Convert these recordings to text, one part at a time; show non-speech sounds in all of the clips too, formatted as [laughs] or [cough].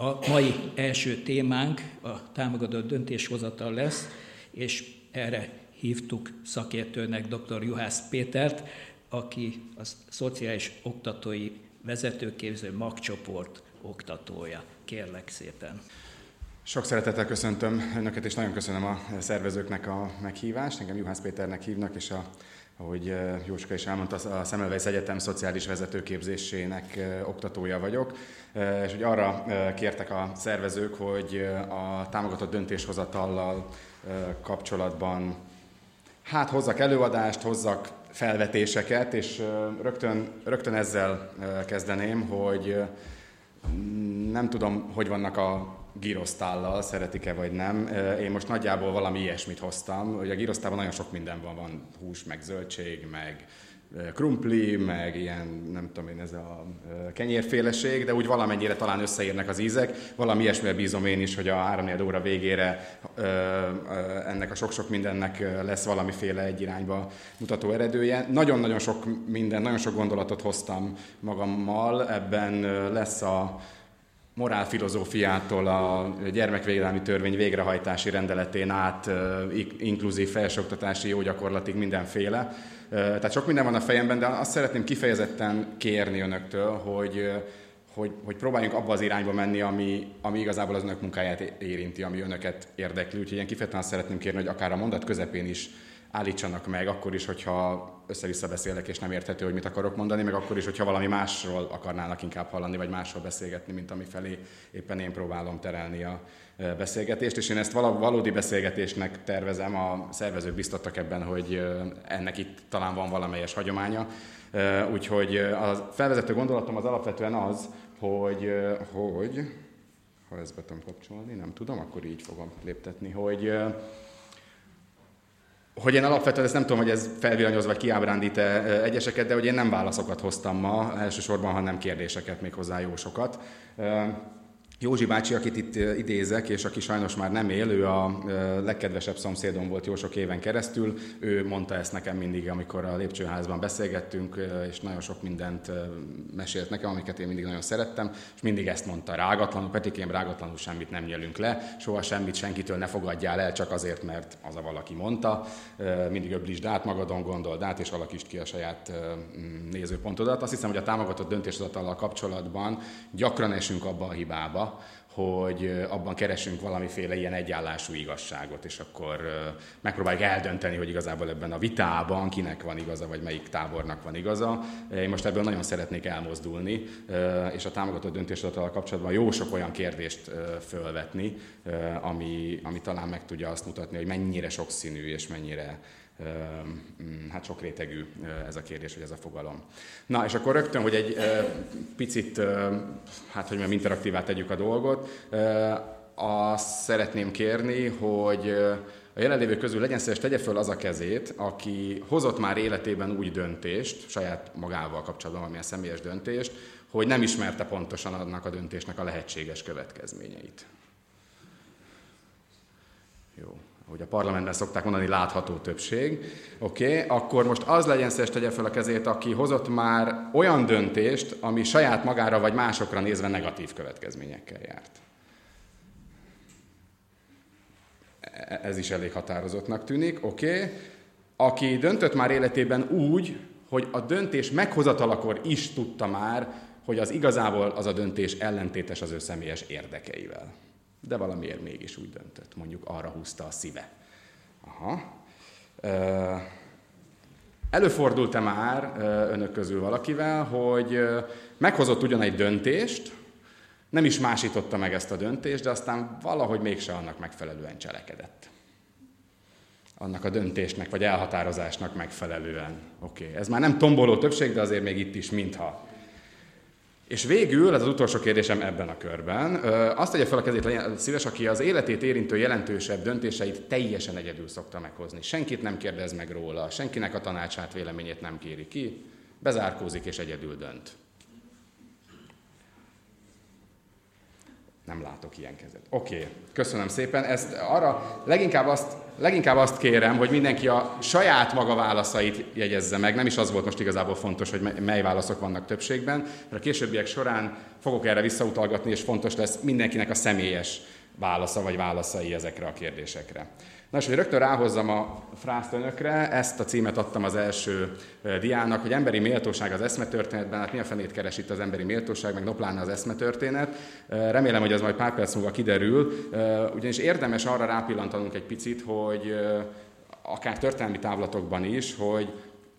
A mai első témánk a támogatott döntéshozatal lesz, és erre hívtuk szakértőnek dr. Juhász Pétert, aki a Szociális Oktatói Vezetőképző magcsoport oktatója. Kérlek szépen. Sok szeretettel köszöntöm Önöket, és nagyon köszönöm a szervezőknek a meghívást. Engem Juhász Péternek hívnak, és a, ahogy eh, Jóska is elmondta, a Szemelweis Egyetem szociális vezetőképzésének eh, oktatója vagyok. Eh, és hogy arra kértek a szervezők, hogy a támogatott döntéshozatallal kapcsolatban hát hozzak előadást, hozzak felvetéseket, és rögtön, rögtön ezzel kezdeném, hogy nem tudom, hogy vannak a gyrosztállal, szeretik-e vagy nem. Én most nagyjából valami ilyesmit hoztam, hogy a gyrosztálban nagyon sok minden van, van hús, meg zöldség, meg krumpli, meg ilyen, nem tudom én, ez a kenyérféleség, de úgy valamennyire talán összeérnek az ízek. Valami ilyesmire bízom én is, hogy a 3 óra végére ennek a sok-sok mindennek lesz valamiféle egy irányba mutató eredője. Nagyon-nagyon sok minden, nagyon sok gondolatot hoztam magammal, ebben lesz a morálfilozófiától a gyermekvédelmi törvény végrehajtási rendeletén át inkluzív felsőoktatási jó gyakorlatig mindenféle. Tehát sok minden van a fejemben, de azt szeretném kifejezetten kérni önöktől, hogy, hogy, hogy próbáljunk abba az irányba menni, ami, ami igazából az önök munkáját érinti, ami önöket érdekli. Úgyhogy én kifejezetten azt szeretném kérni, hogy akár a mondat közepén is állítsanak meg, akkor is, hogyha össze-vissza beszélek, és nem érthető, hogy mit akarok mondani, meg akkor is, hogyha valami másról akarnának inkább hallani, vagy másról beszélgetni, mint ami felé éppen én próbálom terelni a beszélgetést, és én ezt valódi beszélgetésnek tervezem, a szervezők biztattak ebben, hogy ennek itt talán van valamelyes hagyománya, úgyhogy a felvezető gondolatom az alapvetően az, hogy, hogy ha ezt be tudom kapcsolni, nem tudom, akkor így fogom léptetni, hogy hogy én alapvetően ezt nem tudom, hogy ez felvillanyoz vagy kiábrándít-e egyeseket, de hogy én nem válaszokat hoztam ma elsősorban, hanem kérdéseket, még hozzá jó sokat. Józsi bácsi, akit itt idézek, és aki sajnos már nem él, ő a legkedvesebb szomszédom volt jó sok éven keresztül. Ő mondta ezt nekem mindig, amikor a lépcsőházban beszélgettünk, és nagyon sok mindent mesélt nekem, amiket én mindig nagyon szerettem, és mindig ezt mondta rágatlanul, Petikém rágatlanul semmit nem nyelünk le, soha semmit senkitől ne fogadjál el, csak azért, mert az a valaki mondta. Mindig öblítsd át magadon, gondold át, és alakítsd ki a saját nézőpontodat. Azt hiszem, hogy a támogatott döntéshozatallal kapcsolatban gyakran esünk abba a hibába, hogy abban keresünk valamiféle ilyen egyállású igazságot, és akkor megpróbáljuk eldönteni, hogy igazából ebben a vitában kinek van igaza, vagy melyik tábornak van igaza. Én most ebből nagyon szeretnék elmozdulni, és a támogatott döntéshozatal kapcsolatban jó sok olyan kérdést fölvetni, ami, ami talán meg tudja azt mutatni, hogy mennyire sokszínű és mennyire hát sok rétegű ez a kérdés, vagy ez a fogalom. Na, és akkor rögtön, hogy egy picit, hát hogy mondjam, interaktívá tegyük a dolgot, azt szeretném kérni, hogy a jelenlévők közül legyen szíves, tegye föl az a kezét, aki hozott már életében úgy döntést, saját magával kapcsolatban valamilyen személyes döntést, hogy nem ismerte pontosan annak a döntésnek a lehetséges következményeit. Jó hogy a parlamentben szokták mondani, látható többség, oké, okay, akkor most az legyen szíves tegye fel a kezét, aki hozott már olyan döntést, ami saját magára vagy másokra nézve negatív következményekkel járt. E-, ez is elég határozottnak tűnik, oké. Okay. Aki döntött már életében úgy, hogy a döntés meghozatalakor is tudta már, hogy az igazából az a döntés ellentétes az ő személyes érdekeivel de valamiért mégis úgy döntött, mondjuk arra húzta a szíve. Aha. Előfordult-e már önök közül valakivel, hogy meghozott ugyan egy döntést, nem is másította meg ezt a döntést, de aztán valahogy mégse annak megfelelően cselekedett. Annak a döntésnek vagy elhatározásnak megfelelően. Oké, okay. ez már nem tomboló többség, de azért még itt is mintha és végül, ez az utolsó kérdésem ebben a körben, azt tegye fel a kezét, szíves, aki az életét érintő jelentősebb döntéseit teljesen egyedül szokta meghozni. Senkit nem kérdez meg róla, senkinek a tanácsát, véleményét nem kéri ki, bezárkózik és egyedül dönt. Nem látok ilyen kezet. Oké, okay, köszönöm szépen. Ezt arra leginkább azt, leginkább azt kérem, hogy mindenki a saját maga válaszait jegyezze meg. Nem is az volt most igazából fontos, hogy mely válaszok vannak többségben, mert a későbbiek során fogok erre visszautalgatni, és fontos lesz mindenkinek a személyes válasza vagy válaszai ezekre a kérdésekre. Na és hogy rögtön ráhozzam a frászt önökre, ezt a címet adtam az első diának, hogy emberi méltóság az eszmetörténetben, hát mi a fenét keres itt az emberi méltóság, meg noplána az eszmetörténet. Remélem, hogy ez majd pár perc múlva kiderül, ugyanis érdemes arra rápillantanunk egy picit, hogy akár történelmi távlatokban is, hogy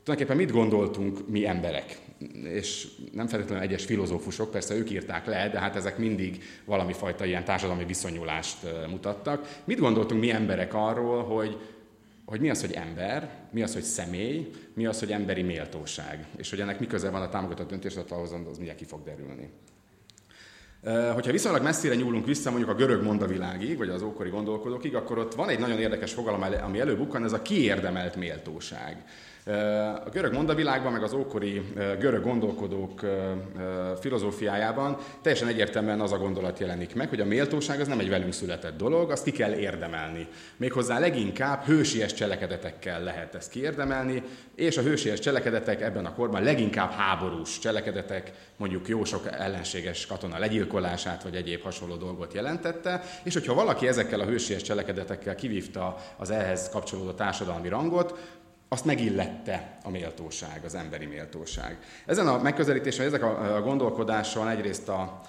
tulajdonképpen mit gondoltunk mi emberek és nem feltétlenül egyes filozófusok, persze ők írták le, de hát ezek mindig valami fajta ilyen társadalmi viszonyulást mutattak. Mit gondoltunk mi emberek arról, hogy, hogy mi az, hogy ember, mi az, hogy személy, mi az, hogy emberi méltóság, és hogy ennek mi köze van a támogatott döntéshozatalhoz, az mindjárt ki fog derülni. Hogyha viszonylag messzire nyúlunk vissza mondjuk a görög mondavilágig, vagy az ókori gondolkodókig, akkor ott van egy nagyon érdekes fogalom, ami előbukkan, ez a kiérdemelt méltóság. A görög mondavilágban, meg az ókori görög gondolkodók filozófiájában teljesen egyértelműen az a gondolat jelenik meg, hogy a méltóság az nem egy velünk született dolog, azt ki kell érdemelni. Méghozzá leginkább hősies cselekedetekkel lehet ezt kiérdemelni, és a hősies cselekedetek ebben a korban leginkább háborús cselekedetek, mondjuk jó sok ellenséges katona legyilkolását, vagy egyéb hasonló dolgot jelentette, és hogyha valaki ezekkel a hősies cselekedetekkel kivívta az ehhez kapcsolódó társadalmi rangot, azt megillette a méltóság, az emberi méltóság. Ezen a megközelítésen, ezek a gondolkodáson egyrészt a,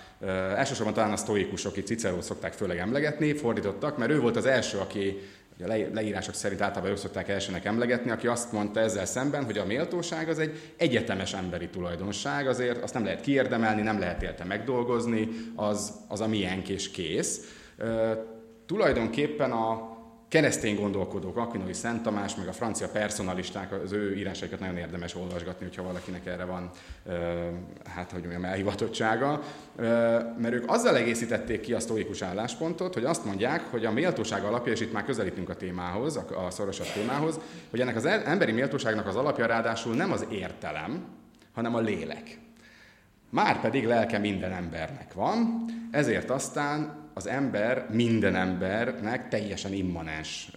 elsősorban talán a sztoikusok, itt Cicerót szokták főleg emlegetni, fordítottak, mert ő volt az első, aki a leírások szerint általában ők szokták elsőnek emlegetni, aki azt mondta ezzel szemben, hogy a méltóság az egy egyetemes emberi tulajdonság, azért azt nem lehet kiérdemelni, nem lehet érte megdolgozni, az, az a miénk és kész. E, tulajdonképpen a, keresztény gondolkodók, Aquinoi Szent Tamás, meg a francia personalisták, az ő írásaikat nagyon érdemes olvasgatni, hogyha valakinek erre van, hát hogy mondjam, elhivatottsága, mert ők azzal egészítették ki a sztoikus álláspontot, hogy azt mondják, hogy a méltóság alapja, és itt már közelítünk a témához, a szorosabb témához, hogy ennek az emberi méltóságnak az alapja ráadásul nem az értelem, hanem a lélek. Már pedig lelke minden embernek van, ezért aztán az ember minden embernek teljesen immanens,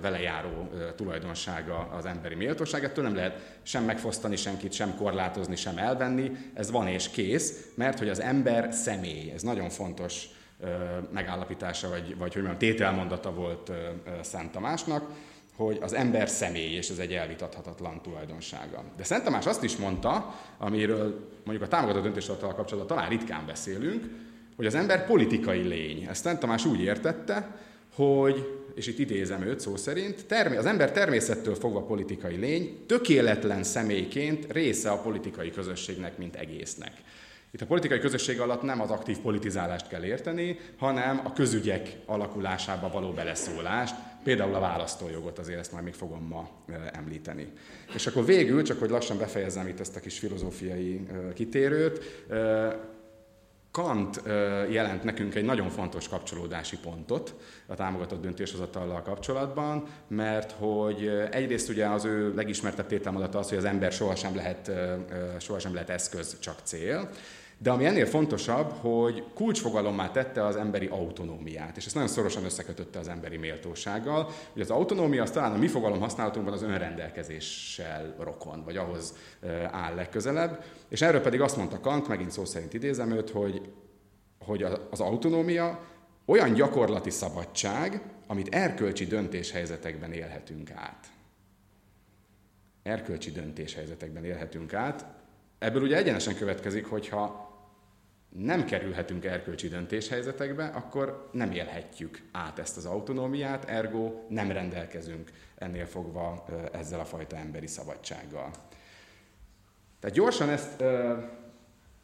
vele járó tulajdonsága az emberi méltóság. Ettől nem lehet sem megfosztani senkit, sem korlátozni, sem elvenni. Ez van és kész, mert hogy az ember személy. Ez nagyon fontos megállapítása, vagy, vagy hogy mondjam, tételmondata volt Szent Tamásnak, hogy az ember személy, és ez egy elvitathatatlan tulajdonsága. De Szent Tamás azt is mondta, amiről mondjuk a támogató döntéshozatal kapcsolatban talán ritkán beszélünk, hogy az ember politikai lény. Ezt Szent Tamás úgy értette, hogy, és itt idézem őt szó szerint, termé- az ember természettől fogva politikai lény, tökéletlen személyként része a politikai közösségnek, mint egésznek. Itt a politikai közösség alatt nem az aktív politizálást kell érteni, hanem a közügyek alakulásába való beleszólást, például a választójogot, azért ezt majd még fogom ma említeni. És akkor végül, csak hogy lassan befejezem itt ezt a kis filozófiai kitérőt, Kant jelent nekünk egy nagyon fontos kapcsolódási pontot a támogatott döntéshozatallal kapcsolatban, mert hogy egyrészt ugye az ő legismertebb tételmondata az, hogy az ember sohasem lehet, sohasem lehet eszköz, csak cél, de ami ennél fontosabb, hogy kulcsfogalommá tette az emberi autonómiát, és ezt nagyon szorosan összekötötte az emberi méltósággal. Ugye az autonómia az talán a mi fogalom használatunkban az önrendelkezéssel rokon, vagy ahhoz áll legközelebb. És erről pedig azt mondta Kant, megint szó szerint idézem őt, hogy, hogy az autonómia olyan gyakorlati szabadság, amit erkölcsi döntéshelyzetekben élhetünk át. Erkölcsi döntéshelyzetekben élhetünk át. Ebből ugye egyenesen következik, hogyha nem kerülhetünk erkölcsi döntéshelyzetekbe, akkor nem élhetjük át ezt az autonómiát, ergo nem rendelkezünk ennél fogva ezzel a fajta emberi szabadsággal. Tehát gyorsan ezt,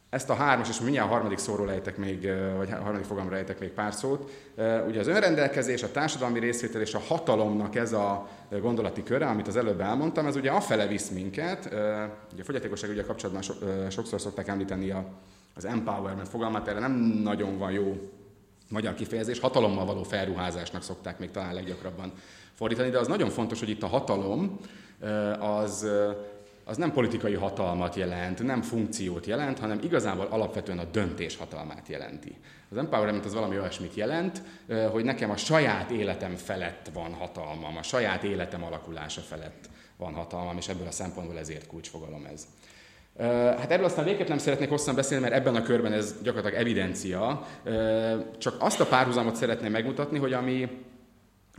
ezt a hármas, és mindjárt a harmadik szóról ejtek még, vagy a harmadik fogalomra ejtek még pár szót. Ugye az önrendelkezés, a társadalmi részvétel és a hatalomnak ez a gondolati köre, amit az előbb elmondtam, ez ugye afele visz minket. Ugye a fogyatékosság ugye kapcsolatban sokszor szokták említeni a az empowerment fogalmát, erre nem nagyon van jó magyar kifejezés, hatalommal való felruházásnak szokták még talán leggyakrabban fordítani, de az nagyon fontos, hogy itt a hatalom az az nem politikai hatalmat jelent, nem funkciót jelent, hanem igazából alapvetően a döntés hatalmát jelenti. Az empowerment az valami olyasmit jelent, hogy nekem a saját életem felett van hatalmam, a saját életem alakulása felett van hatalmam, és ebből a szempontból ezért kulcsfogalom ez. Hát erről aztán végképp nem szeretnék hosszan beszélni, mert ebben a körben ez gyakorlatilag evidencia. Csak azt a párhuzamot szeretném megmutatni, hogy ami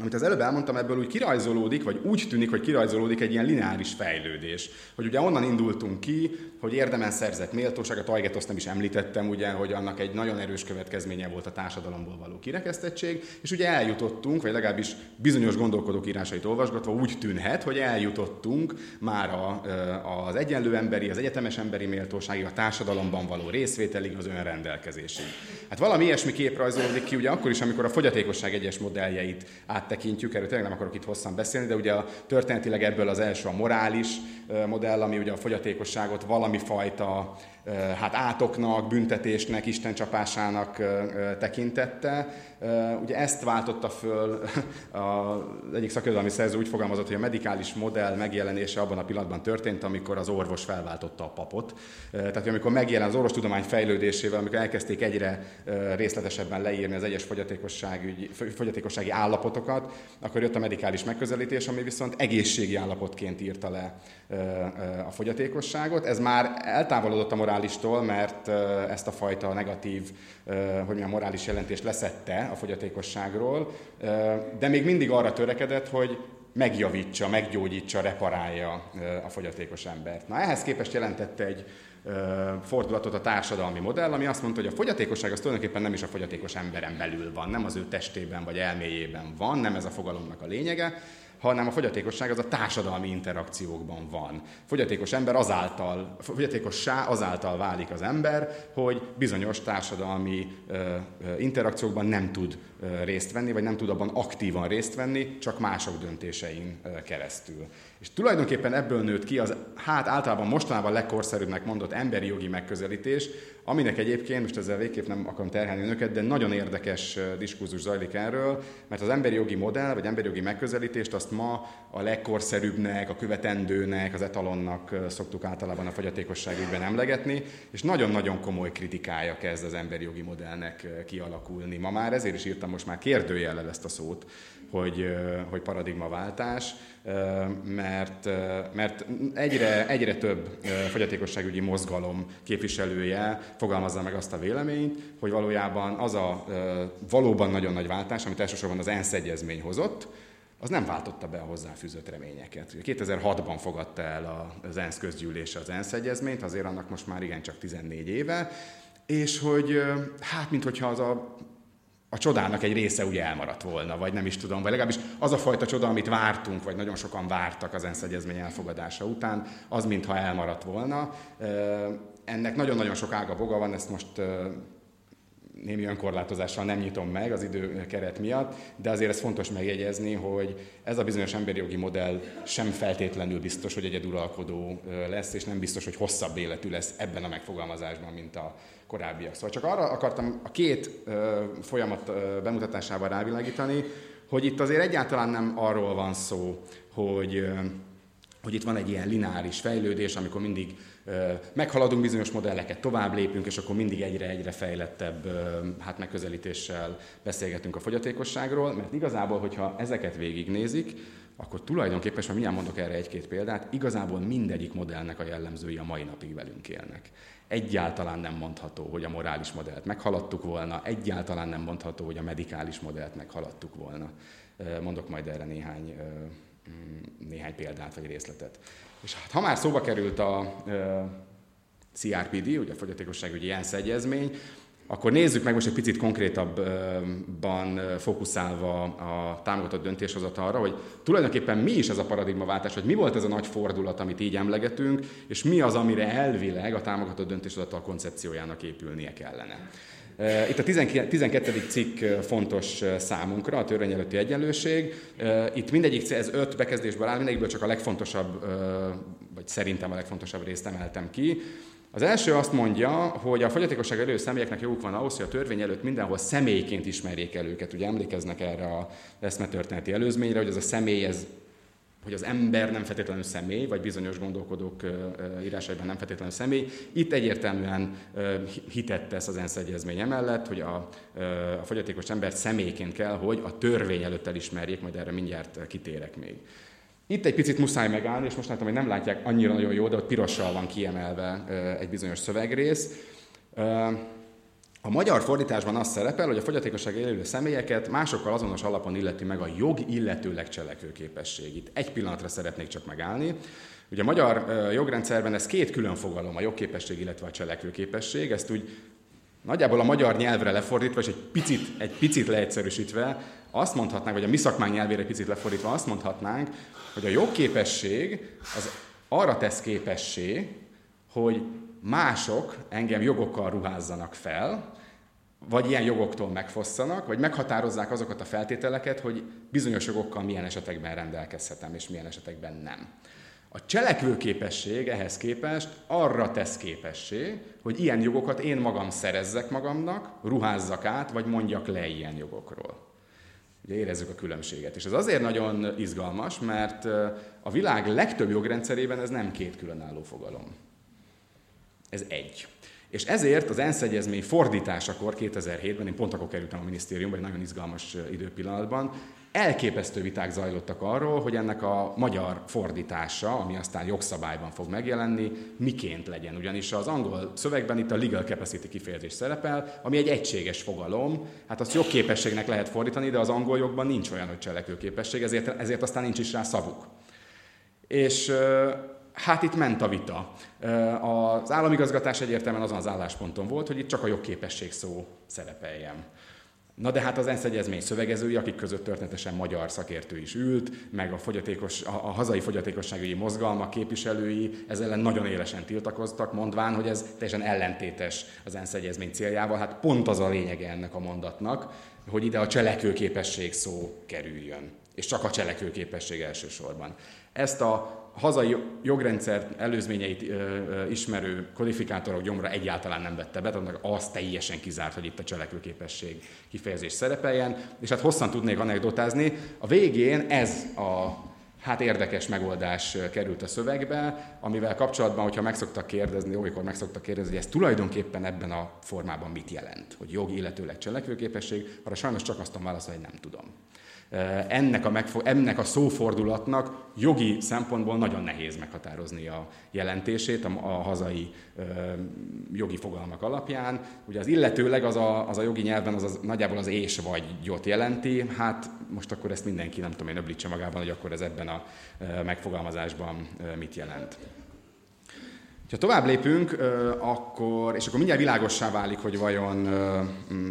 amit az előbb elmondtam, ebből úgy kirajzolódik, vagy úgy tűnik, hogy kirajzolódik egy ilyen lineáris fejlődés. Hogy ugye onnan indultunk ki, hogy érdemen szerzett méltóság, a Tajgetoszt nem is említettem, ugye, hogy annak egy nagyon erős következménye volt a társadalomból való kirekesztettség, és ugye eljutottunk, vagy legalábbis bizonyos gondolkodók írásait olvasgatva úgy tűnhet, hogy eljutottunk már a, az egyenlő emberi, az egyetemes emberi méltóságig, a társadalomban való részvételig, az önrendelkezésig. Hát valami ilyesmi kép rajzolódik ki, ugye akkor is, amikor a fogyatékosság egyes modelljeit áttekintjük, erről tényleg nem akarok itt hosszan beszélni, de ugye a, történetileg ebből az első a morális modell, ami ugye a fogyatékosságot valami fajta hát átoknak, büntetésnek, Isten csapásának tekintette. Ugye ezt váltotta föl az egyik szakirodalmi szerző úgy fogalmazott, hogy a medikális modell megjelenése abban a pillanatban történt, amikor az orvos felváltotta a papot. Tehát amikor megjelen az orvostudomány fejlődésével, amikor elkezdték egyre részletesebben leírni az egyes fogyatékossági állapotokat, akkor jött a medikális megközelítés, ami viszont egészségi állapotként írta le a fogyatékosságot. Ez már eltávolodott a morálistól, mert ezt a fajta negatív, hogy mondjam, morális jelentést leszette a fogyatékosságról, de még mindig arra törekedett, hogy megjavítsa, meggyógyítsa, reparálja a fogyatékos embert. Na ehhez képest jelentette egy fordulatot a társadalmi modell, ami azt mondta, hogy a fogyatékosság az tulajdonképpen nem is a fogyatékos emberen belül van, nem az ő testében vagy elméjében van, nem ez a fogalomnak a lényege, hanem a fogyatékosság az a társadalmi interakciókban van. Fogyatékos ember azáltal, fogyatékossá azáltal válik az ember, hogy bizonyos társadalmi interakciókban nem tud részt venni, vagy nem tud abban aktívan részt venni, csak mások döntésein keresztül. És tulajdonképpen ebből nőtt ki az, hát általában mostanában legkorszerűbbnek mondott emberi jogi megközelítés, aminek egyébként, most ezzel végképp nem akarom terhelni önöket, de nagyon érdekes diskurzus zajlik erről, mert az emberi jogi modell, vagy emberi jogi megközelítést azt ma a legkorszerűbbnek, a követendőnek, az etalonnak szoktuk általában a fogyatékosság ügyben emlegetni, és nagyon-nagyon komoly kritikája kezd az emberi jogi modellnek kialakulni. Ma már ezért is írtam most már kérdőjellel ezt a szót, hogy, hogy paradigmaváltás, mert, mert egyre, egyre több fogyatékosságügyi mozgalom képviselője fogalmazza meg azt a véleményt, hogy valójában az a valóban nagyon nagy váltás, amit elsősorban az ENSZ egyezmény hozott, az nem váltotta be a hozzáfűzött reményeket. 2006-ban fogadta el az ENSZ közgyűlése az ENSZ egyezményt, azért annak most már igencsak 14 éve, és hogy hát, mintha az a a csodának egy része ugye elmaradt volna, vagy nem is tudom, vagy legalábbis az a fajta csoda, amit vártunk, vagy nagyon sokan vártak az ENSZ egyezmény elfogadása után, az mintha elmaradt volna. Ennek nagyon-nagyon sok ága boga van, ezt most némi önkorlátozással nem nyitom meg az idő keret miatt, de azért ez fontos megjegyezni, hogy ez a bizonyos emberi jogi modell sem feltétlenül biztos, hogy egyeduralkodó lesz, és nem biztos, hogy hosszabb életű lesz ebben a megfogalmazásban, mint a korábbiak. Szóval csak arra akartam a két folyamat bemutatásával rávilágítani, hogy itt azért egyáltalán nem arról van szó, hogy, hogy itt van egy ilyen lineáris fejlődés, amikor mindig meghaladunk bizonyos modelleket, tovább lépünk, és akkor mindig egyre-egyre fejlettebb hát megközelítéssel beszélgetünk a fogyatékosságról, mert igazából, hogyha ezeket végignézik, akkor tulajdonképpen, és mindjárt mondok erre egy-két példát, igazából mindegyik modellnek a jellemzői a mai napig velünk élnek. Egyáltalán nem mondható, hogy a morális modellt meghaladtuk volna, egyáltalán nem mondható, hogy a medikális modellt meghaladtuk volna. Mondok majd erre néhány, mm, néhány példát vagy részletet. És hát, ha már szóba került a CRPD, ugye a fogyatékosságügyi ENSZ egyezmény, akkor nézzük meg most egy picit konkrétabban fókuszálva a támogatott döntéshozatalra, hogy tulajdonképpen mi is ez a paradigmaváltás, hogy mi volt ez a nagy fordulat, amit így emlegetünk, és mi az, amire elvileg a támogatott döntéshozatal koncepciójának épülnie kellene. Itt a 12. cikk fontos számunkra, a törvény előtti egyenlőség. Itt mindegyik, ez öt bekezdésből áll, mindegyikből csak a legfontosabb, vagy szerintem a legfontosabb részt emeltem ki. Az első azt mondja, hogy a fogyatékosság elő személyeknek joguk van ahhoz, hogy a törvény előtt mindenhol személyként ismerjék el őket. Ugye emlékeznek erre a eszmetörténeti előzményre, hogy ez a személy, ez hogy az ember nem feltétlenül személy, vagy bizonyos gondolkodók írásaiban nem feltétlenül személy. Itt egyértelműen hitet tesz az ENSZ egyezmény emellett, hogy a, a fogyatékos embert személyként kell, hogy a törvény előtt elismerjék, majd erre mindjárt kitérek még. Itt egy picit muszáj megállni, és most látom, hogy nem látják annyira nagyon jó, de ott pirossal van kiemelve egy bizonyos szövegrész. A magyar fordításban az szerepel, hogy a fogyatékosság élő személyeket másokkal azonos alapon illeti meg a jog, illetőleg cselekvőképesség. Itt egy pillanatra szeretnék csak megállni. Ugye a magyar jogrendszerben ez két külön fogalom, a jogképesség, illetve a cselekvőképesség. Ezt úgy nagyjából a magyar nyelvre lefordítva, és egy picit, egy picit leegyszerűsítve, azt mondhatnánk, vagy a mi szakmánk nyelvére picit lefordítva azt mondhatnánk, hogy a jogképesség az arra tesz képessé, hogy mások engem jogokkal ruházzanak fel, vagy ilyen jogoktól megfosszanak, vagy meghatározzák azokat a feltételeket, hogy bizonyos jogokkal milyen esetekben rendelkezhetem, és milyen esetekben nem. A cselekvőképesség ehhez képest arra tesz képessé, hogy ilyen jogokat én magam szerezzek magamnak, ruházzak át, vagy mondjak le ilyen jogokról. Ugye érezzük a különbséget. És ez azért nagyon izgalmas, mert a világ legtöbb jogrendszerében ez nem két különálló fogalom. Ez egy. És ezért az ENSZ egyezmény fordításakor 2007-ben, én pont akkor kerültem a minisztériumba, egy nagyon izgalmas időpillanatban, elképesztő viták zajlottak arról, hogy ennek a magyar fordítása, ami aztán jogszabályban fog megjelenni, miként legyen. Ugyanis az angol szövegben itt a legal capacity kifejezés szerepel, ami egy egységes fogalom, hát azt jogképességnek lehet fordítani, de az angol jogban nincs olyan, hogy cselekvőképesség, ezért, ezért aztán nincs is rá szavuk. És Hát itt ment a vita. Az államigazgatás egyértelműen azon az állásponton volt, hogy itt csak a jogképesség szó szerepeljen. Na de hát az ENSZ egyezmény szövegezői, akik között történetesen magyar szakértő is ült, meg a, fogyatékos, a, a hazai fogyatékosságügyi mozgalmak képviselői ezzel ellen nagyon élesen tiltakoztak, mondván, hogy ez teljesen ellentétes az ENSZ egyezmény céljával. Hát pont az a lényege ennek a mondatnak, hogy ide a cselekvőképesség szó kerüljön. És csak a cselekvőképesség elsősorban. Ezt a hazai jogrendszer előzményeit ismerő kodifikátorok gyomra egyáltalán nem vette be, tehát az teljesen kizárt, hogy itt a cselekvőképesség kifejezés szerepeljen, és hát hosszan tudnék anekdotázni. A végén ez a hát érdekes megoldás került a szövegbe, amivel kapcsolatban, hogyha megszoktak kérdezni, olykor megszoktak kérdezni, hogy ez tulajdonképpen ebben a formában mit jelent, hogy jog, illetőleg cselekvőképesség, arra sajnos csak azt válaszolni, hogy nem tudom ennek a, megfo- ennek a szófordulatnak jogi szempontból nagyon nehéz meghatározni a jelentését a, a hazai ö, jogi fogalmak alapján. Ugye az illetőleg az a, az a jogi nyelven az, az nagyjából az és vagy gyot jelenti, hát most akkor ezt mindenki nem tudom én öblítse magában, hogy akkor ez ebben a megfogalmazásban mit jelent. Ha tovább lépünk, akkor, és akkor mindjárt világossá válik, hogy vajon,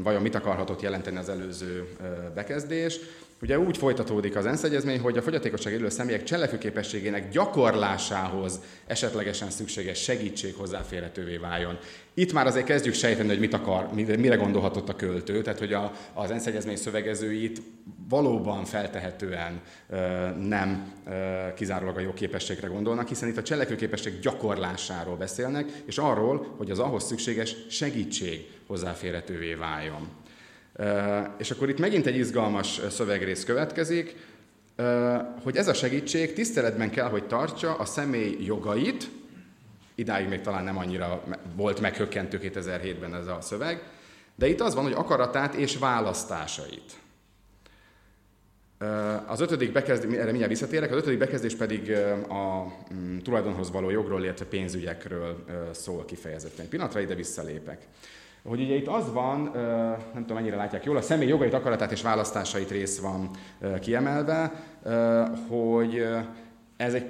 vajon mit akarhatott jelenteni az előző bekezdés. Ugye úgy folytatódik az ENSZ egyezmény, hogy a fogyatékosság élő személyek cselekvőképességének gyakorlásához esetlegesen szükséges segítség hozzáférhetővé váljon. Itt már azért kezdjük sejteni, hogy mit akar, mire gondolhatott a költő, tehát hogy a, az ENSZ egyezmény szövegezőit valóban feltehetően nem kizárólag a jogképességre gondolnak, hiszen itt a cselekvőképesség gyakorlásáról beszélnek, és arról, hogy az ahhoz szükséges segítség hozzáférhetővé váljon. És akkor itt megint egy izgalmas szövegrész következik, hogy ez a segítség tiszteletben kell, hogy tartsa a személy jogait, idáig még talán nem annyira volt meghökkentő 2007-ben ez a szöveg, de itt az van, hogy akaratát és választásait. Az ötödik bekezdés, erre mindjárt visszatérek, az ötödik bekezdés pedig a mm, tulajdonhoz való jogról, illetve pénzügyekről szól kifejezetten. Pillanatra ide visszalépek hogy ugye itt az van, nem tudom mennyire látják jól, a személy jogait, akaratát és választásait rész van kiemelve, hogy ez egy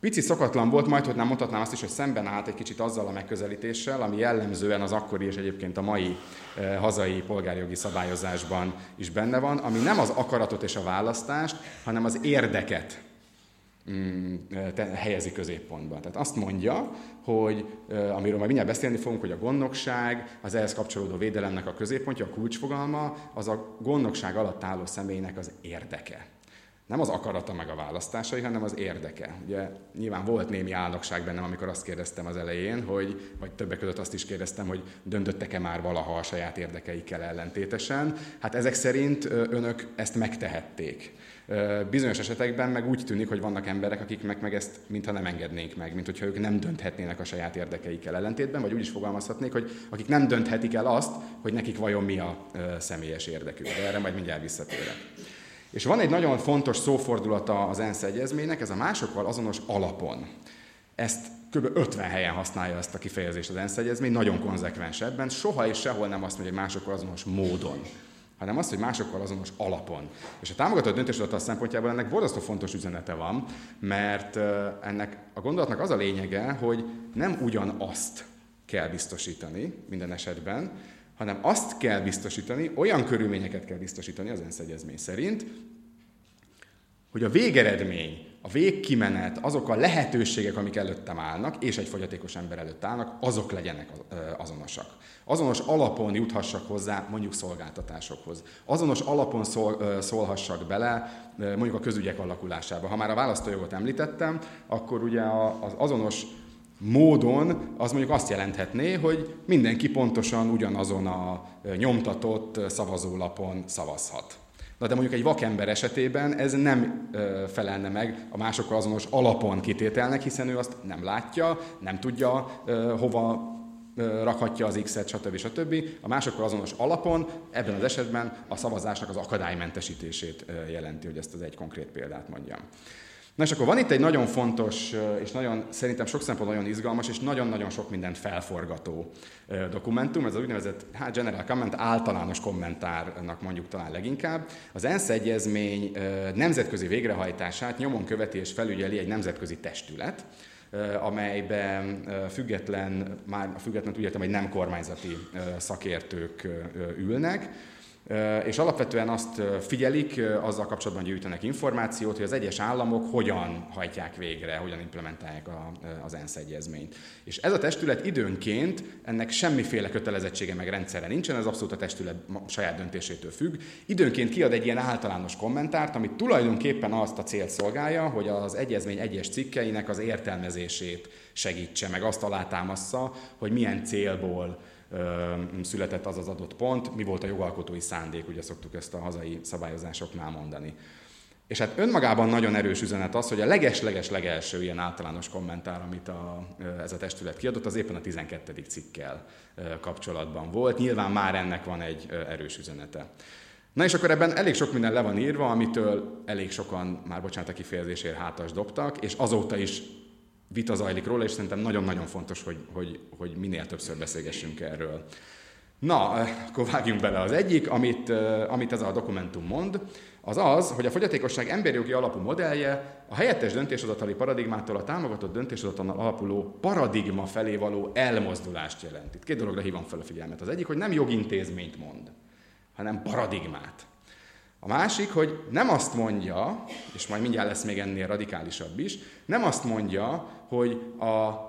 pici szokatlan volt, majd hogy nem mondhatnám azt is, hogy szemben állt egy kicsit azzal a megközelítéssel, ami jellemzően az akkori és egyébként a mai hazai polgárjogi szabályozásban is benne van, ami nem az akaratot és a választást, hanem az érdeket helyezi középpontba. Tehát azt mondja, hogy amiről majd mindjárt beszélni fogunk, hogy a gondnokság, az ehhez kapcsolódó védelemnek a középpontja, a kulcsfogalma, az a gondnokság alatt álló személynek az érdeke. nem az akarata meg a választásai, hanem az érdeke. Ugye nyilván volt némi álnokság bennem, amikor azt kérdeztem az elején, hogy, vagy többek között azt is kérdeztem, hogy döntöttek-e már valaha a saját érdekeikkel ellentétesen. Hát ezek szerint önök ezt megtehették. Bizonyos esetekben meg úgy tűnik, hogy vannak emberek, akik meg, meg ezt mintha nem engednénk meg, mint hogyha ők nem dönthetnének a saját érdekeikkel ellentétben, vagy úgy is fogalmazhatnék, hogy akik nem dönthetik el azt, hogy nekik vajon mi a személyes érdekük. De erre majd mindjárt visszatérek. És van egy nagyon fontos szófordulata az ENSZ egyezménynek, ez a másokkal azonos alapon. Ezt kb. 50 helyen használja ezt a kifejezést az ENSZ egyezmény, nagyon konzekvens ebben, soha és sehol nem azt mondja, hogy másokkal azonos módon hanem azt, hogy másokkal azonos alapon. És a támogatott döntéshozatal szempontjából ennek borzasztó fontos üzenete van, mert ennek a gondolatnak az a lényege, hogy nem ugyanazt kell biztosítani minden esetben, hanem azt kell biztosítani, olyan körülményeket kell biztosítani az ENSZ egyezmény szerint, hogy a végeredmény, a végkimenet, azok a lehetőségek, amik előttem állnak, és egy fogyatékos ember előtt állnak, azok legyenek azonosak. Azonos alapon juthassak hozzá mondjuk szolgáltatásokhoz. Azonos alapon szól, szólhassak bele mondjuk a közügyek alakulásába. Ha már a választójogot említettem, akkor ugye az azonos módon az mondjuk azt jelenthetné, hogy mindenki pontosan ugyanazon a nyomtatott szavazólapon szavazhat. Na de mondjuk egy vakember esetében ez nem felelne meg a másokkal azonos alapon kitételnek, hiszen ő azt nem látja, nem tudja hova rakhatja az X-et, stb. stb. A másokkal azonos alapon ebben az esetben a szavazásnak az akadálymentesítését jelenti, hogy ezt az egy konkrét példát mondjam. Na és akkor van itt egy nagyon fontos, és nagyon, szerintem sok szempontból nagyon izgalmas, és nagyon-nagyon sok mindent felforgató dokumentum, ez az úgynevezett hát general comment, általános kommentárnak mondjuk talán leginkább. Az ENSZ egyezmény nemzetközi végrehajtását nyomon követi és felügyeli egy nemzetközi testület, amelyben független, már független úgy értem, hogy nem kormányzati szakértők ülnek, és alapvetően azt figyelik, azzal kapcsolatban gyűjtenek információt, hogy az egyes államok hogyan hajtják végre, hogyan implementálják az ENSZ egyezményt. És ez a testület időnként, ennek semmiféle kötelezettsége meg rendszere nincsen, ez abszolút a testület saját döntésétől függ. Időnként kiad egy ilyen általános kommentárt, ami tulajdonképpen azt a célt szolgálja, hogy az egyezmény egyes cikkeinek az értelmezését segítse, meg azt alátámassza, hogy milyen célból született az az adott pont, mi volt a jogalkotói szándék, ugye szoktuk ezt a hazai szabályozásoknál mondani. És hát önmagában nagyon erős üzenet az, hogy a leges-leges legelső ilyen általános kommentár, amit a, ez a testület kiadott, az éppen a 12. cikkkel kapcsolatban volt. Nyilván már ennek van egy erős üzenete. Na és akkor ebben elég sok minden le van írva, amitől elég sokan, már bocsánat a kifejezésért, hátas dobtak, és azóta is vita zajlik róla, és szerintem nagyon-nagyon fontos, hogy, hogy, hogy minél többször beszélgessünk erről. Na, akkor vágjunk bele. Az egyik, amit, amit ez a dokumentum mond, az az, hogy a fogyatékosság emberjogi alapú modellje a helyettes döntéshozatali paradigmától a támogatott döntéshozatalon alapuló paradigma felé való elmozdulást jelent. Itt két dologra hívom fel a figyelmet. Az egyik, hogy nem jogintézményt mond, hanem paradigmát. A másik, hogy nem azt mondja, és majd mindjárt lesz még ennél radikálisabb is, nem azt mondja, hogy a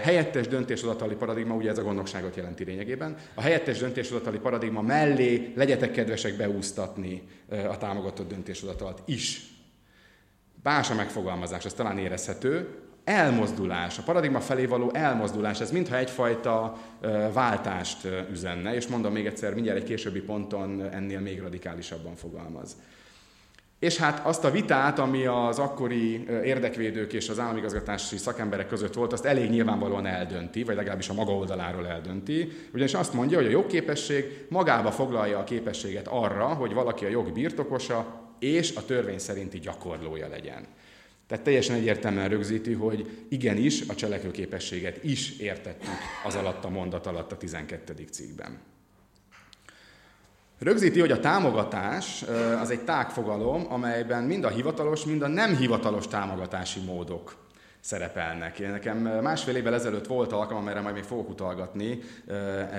helyettes döntéshozatali paradigma, ugye ez a gondnokságot jelenti lényegében, a helyettes döntéshozatali paradigma mellé legyetek kedvesek beúsztatni a támogatott döntéshozatalt is. Más a megfogalmazás, ez talán érezhető, elmozdulás, a paradigma felé való elmozdulás, ez mintha egyfajta váltást üzenne, és mondom még egyszer, mindjárt egy későbbi ponton ennél még radikálisabban fogalmaz. És hát azt a vitát, ami az akkori érdekvédők és az államigazgatási szakemberek között volt, azt elég nyilvánvalóan eldönti, vagy legalábbis a maga oldaláról eldönti. Ugyanis azt mondja, hogy a jogképesség magába foglalja a képességet arra, hogy valaki a jog birtokosa és a törvény szerinti gyakorlója legyen. Tehát teljesen egyértelműen rögzíti, hogy igenis a cselekvőképességet is értettük az alatt a mondat alatt a 12. cikkben. Rögzíti, hogy a támogatás az egy tágfogalom, amelyben mind a hivatalos, mind a nem hivatalos támogatási módok szerepelnek. Én nekem másfél évvel ezelőtt volt alkalom, amire majd még fogok utalgatni,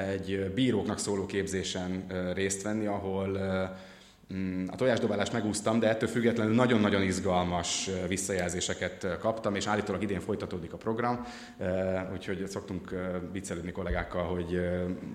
egy bíróknak szóló képzésen részt venni, ahol a tojásdobálást megúsztam, de ettől függetlenül nagyon-nagyon izgalmas visszajelzéseket kaptam, és állítólag idén folytatódik a program, úgyhogy szoktunk viccelődni kollégákkal, hogy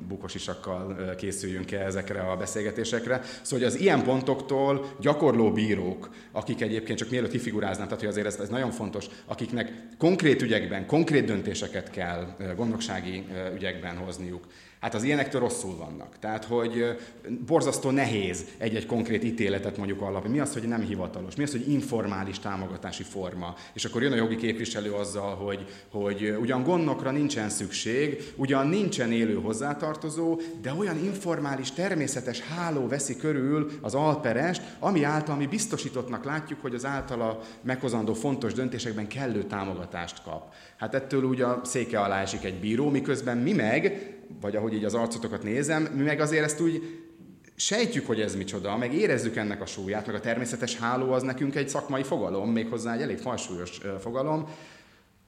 bukosisakkal készüljünk el ezekre a beszélgetésekre. Szóval hogy az ilyen pontoktól gyakorló bírók, akik egyébként csak mielőtt kifiguráznám, tehát hogy azért ez, ez nagyon fontos, akiknek konkrét ügyekben, konkrét döntéseket kell gondnoksági ügyekben hozniuk, Hát az ilyenektől rosszul vannak. Tehát, hogy borzasztó nehéz egy-egy konkrét ítéletet mondjuk alapni. Mi az, hogy nem hivatalos? Mi az, hogy informális támogatási forma? És akkor jön a jogi képviselő azzal, hogy, hogy ugyan gondnokra nincsen szükség, ugyan nincsen élő hozzátartozó, de olyan informális, természetes háló veszi körül az alperest, ami által mi biztosítottnak látjuk, hogy az általa meghozandó fontos döntésekben kellő támogatást kap. Hát ettől úgy a széke alá esik egy bíró, miközben mi meg vagy ahogy így az arcotokat nézem, mi meg azért ezt úgy sejtjük, hogy ez micsoda, meg érezzük ennek a súlyát, meg a természetes háló az nekünk egy szakmai fogalom, méghozzá egy elég falsúlyos fogalom,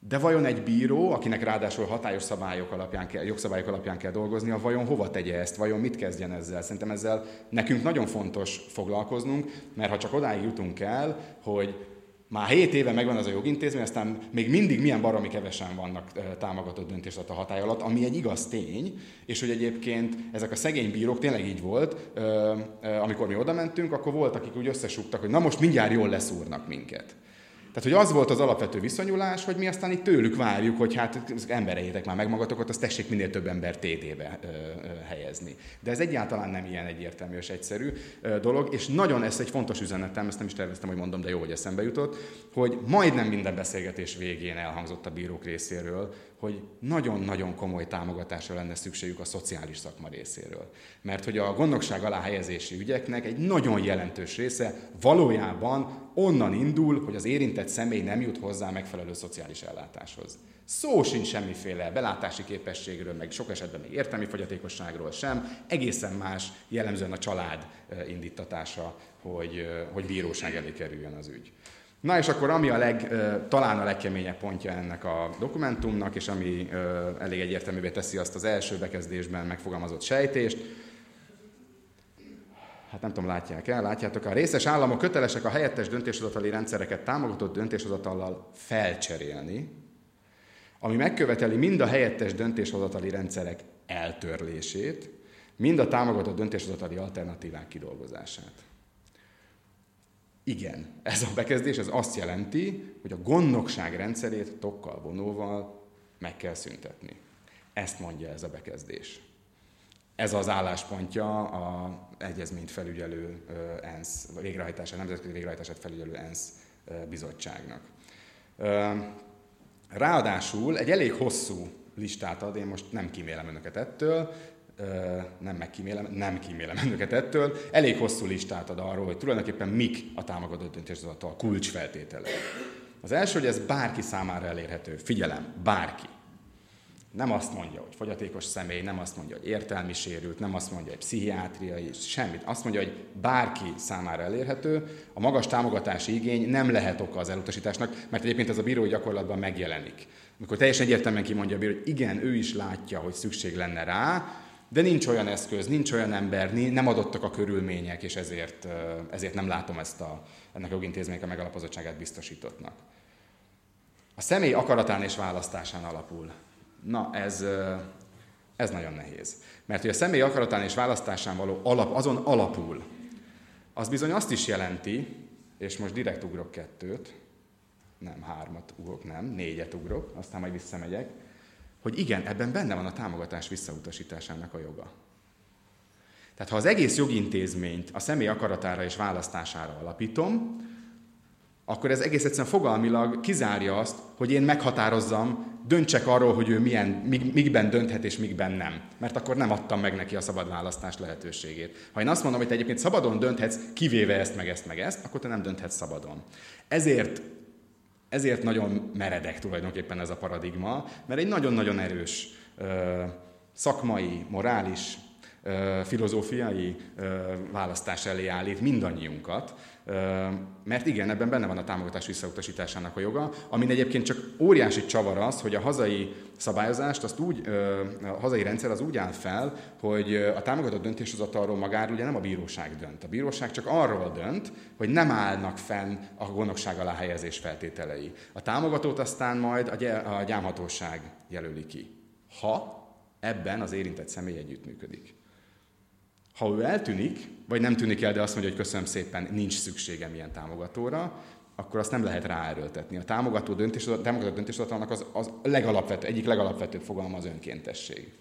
de vajon egy bíró, akinek ráadásul hatályos szabályok alapján kell, jogszabályok alapján kell dolgoznia, vajon hova tegye ezt, vajon mit kezdjen ezzel? Szerintem ezzel nekünk nagyon fontos foglalkoznunk, mert ha csak odáig jutunk el, hogy már 7 éve megvan az a jogintézmény, aztán még mindig milyen baromi kevesen vannak támogatott döntéshozat a hatály alatt, ami egy igaz tény, és hogy egyébként ezek a szegény bírók tényleg így volt, amikor mi oda mentünk, akkor volt, akik úgy összesúgtak, hogy na most mindjárt jól leszúrnak minket. Tehát, hogy az volt az alapvető viszonyulás, hogy mi aztán itt tőlük várjuk, hogy hát embereitek már meg magatokat, azt tessék minél több ember TD-be ö, ö, helyezni. De ez egyáltalán nem ilyen egyértelmű és egyszerű ö, dolog, és nagyon ez egy fontos üzenetem, ezt nem is terveztem, hogy mondom, de jó, hogy eszembe jutott, hogy majdnem minden beszélgetés végén elhangzott a bírók részéről, hogy nagyon-nagyon komoly támogatásra lenne szükségük a szociális szakma részéről. Mert hogy a gondnokság alá helyezési ügyeknek egy nagyon jelentős része valójában onnan indul, hogy az érintett személy nem jut hozzá megfelelő szociális ellátáshoz. Szó sincs semmiféle belátási képességről, meg sok esetben még értelmi fogyatékosságról sem, egészen más, jellemzően a család indítatása, hogy, hogy bíróság elé kerüljön az ügy. Na és akkor ami a leg, talán a legkeményebb pontja ennek a dokumentumnak, és ami elég egyértelművé teszi azt az első bekezdésben megfogalmazott sejtést, hát nem tudom, látják el, látjátok, a részes államok kötelesek a helyettes döntéshozatali rendszereket támogatott döntéshozatallal felcserélni, ami megköveteli mind a helyettes döntéshozatali rendszerek eltörlését, mind a támogatott döntéshozatali alternatívák kidolgozását. Igen, ez a bekezdés ez azt jelenti, hogy a gondnokság rendszerét tokkal vonóval meg kell szüntetni. Ezt mondja ez a bekezdés. Ez az álláspontja a egyezményt felügyelő ENSZ, végrehajtását, nemzetközi végrehajtását felügyelő ENSZ bizottságnak. Ráadásul egy elég hosszú listát ad, én most nem kímélem önöket ettől, nem megkímélem, nem kímélem [laughs] önöket ettől, elég hosszú listát ad arról, hogy tulajdonképpen mik a támogatott döntéshozatal kulcsfeltételek. Az első, hogy ez bárki számára elérhető. Figyelem, bárki. Nem azt mondja, hogy fogyatékos személy, nem azt mondja, hogy értelmi sérült, nem azt mondja, hogy pszichiátriai, semmit. Azt mondja, hogy bárki számára elérhető. A magas támogatási igény nem lehet oka az elutasításnak, mert egyébként ez a bírói gyakorlatban megjelenik. Amikor teljesen egyértelműen kimondja a bíró, hogy igen, ő is látja, hogy szükség lenne rá, de nincs olyan eszköz, nincs olyan ember, nem adottak a körülmények, és ezért, ezért nem látom ezt a, ennek a jogintézmények a megalapozottságát biztosítottnak. A személy akaratán és választásán alapul. Na, ez, ez nagyon nehéz. Mert hogy a személy akaratán és választásán való alap, azon alapul, az bizony azt is jelenti, és most direkt ugrok kettőt, nem hármat ugrok, nem, négyet ugrok, aztán majd visszamegyek, hogy igen, ebben benne van a támogatás visszautasításának a joga. Tehát ha az egész jogintézményt a személy akaratára és választására alapítom, akkor ez egész egyszerűen fogalmilag kizárja azt, hogy én meghatározzam, döntsek arról, hogy ő milyen, mikben dönthet és mikben nem. Mert akkor nem adtam meg neki a szabad választás lehetőségét. Ha én azt mondom, hogy te egyébként szabadon dönthetsz, kivéve ezt, meg ezt, meg ezt, akkor te nem dönthetsz szabadon. Ezért ezért nagyon meredek tulajdonképpen ez a paradigma, mert egy nagyon-nagyon erős szakmai, morális filozófiai választás elé állít mindannyiunkat, mert igen, ebben benne van a támogatás visszautasításának a joga, amin egyébként csak óriási csavar az, hogy a hazai szabályozást, azt úgy, a hazai rendszer az úgy áll fel, hogy a támogatott döntéshozatalról magáról ugye nem a bíróság dönt. A bíróság csak arról dönt, hogy nem állnak fenn a gondosság alá helyezés feltételei. A támogatót aztán majd a gyámhatóság jelöli ki. Ha ebben az érintett személy együttműködik. Ha ő eltűnik, vagy nem tűnik el, de azt mondja, hogy köszönöm szépen, nincs szükségem ilyen támogatóra, akkor azt nem lehet ráerőltetni. A támogató döntés, a támogató döntéshozatalnak az, az legalapvető, egyik legalapvetőbb fogalma az önkéntesség.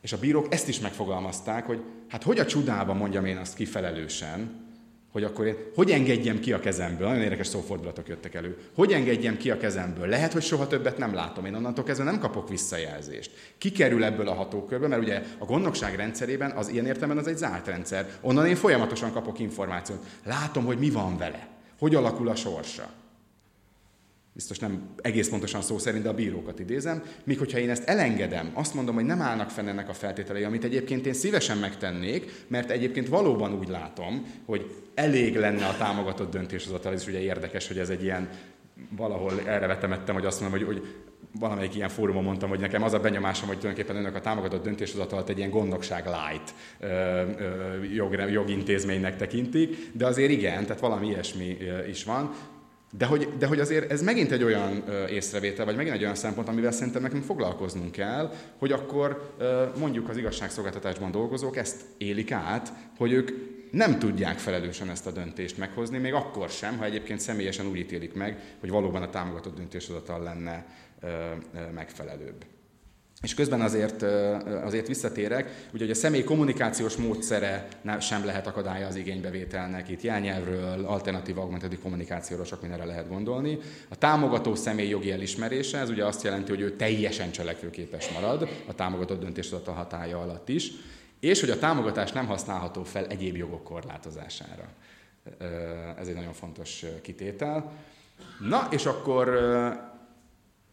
És a bírók ezt is megfogalmazták, hogy hát hogy a csodába mondjam én azt kifelelősen, hogy akkor én hogy engedjem ki a kezemből, nagyon érdekes szófordulatok jöttek elő, hogy engedjem ki a kezemből, lehet, hogy soha többet nem látom, én onnantól kezdve nem kapok visszajelzést. Ki kerül ebből a hatókörből, mert ugye a gondnokság rendszerében az ilyen értelemben az egy zárt rendszer, onnan én folyamatosan kapok információt, látom, hogy mi van vele, hogy alakul a sorsa biztos nem egész pontosan szó szerint, de a bírókat idézem, míg hogyha én ezt elengedem, azt mondom, hogy nem állnak fenn ennek a feltételei, amit egyébként én szívesen megtennék, mert egyébként valóban úgy látom, hogy elég lenne a támogatott döntéshozatal, ez is ugye érdekes, hogy ez egy ilyen, valahol erre vetemettem, hogy azt mondom, hogy, hogy valamelyik ilyen fórumon mondtam, hogy nekem az a benyomásom, hogy tulajdonképpen önök a támogatott döntéshozatalat egy ilyen gondnokság light ö, ö, jog, jogintézménynek tekintik, de azért igen, tehát valami ilyesmi is van. De hogy, de hogy azért ez megint egy olyan észrevétel, vagy megint egy olyan szempont, amivel szerintem nekünk foglalkoznunk kell, hogy akkor mondjuk az igazságszolgáltatásban dolgozók ezt élik át, hogy ők nem tudják felelősen ezt a döntést meghozni, még akkor sem, ha egyébként személyesen úgy ítélik meg, hogy valóban a támogatott döntéshozatal lenne megfelelőbb. És közben azért, azért visszatérek, ugye, hogy a személy kommunikációs módszere sem lehet akadálya az igénybevételnek. Itt jelnyelvről, alternatív augmentatív kommunikációról sok mindenre lehet gondolni. A támogató személy jogi elismerése, ez ugye azt jelenti, hogy ő teljesen cselekvőképes marad a támogatott döntéshozatal hatája alatt is, és hogy a támogatás nem használható fel egyéb jogok korlátozására. Ez egy nagyon fontos kitétel. Na, és akkor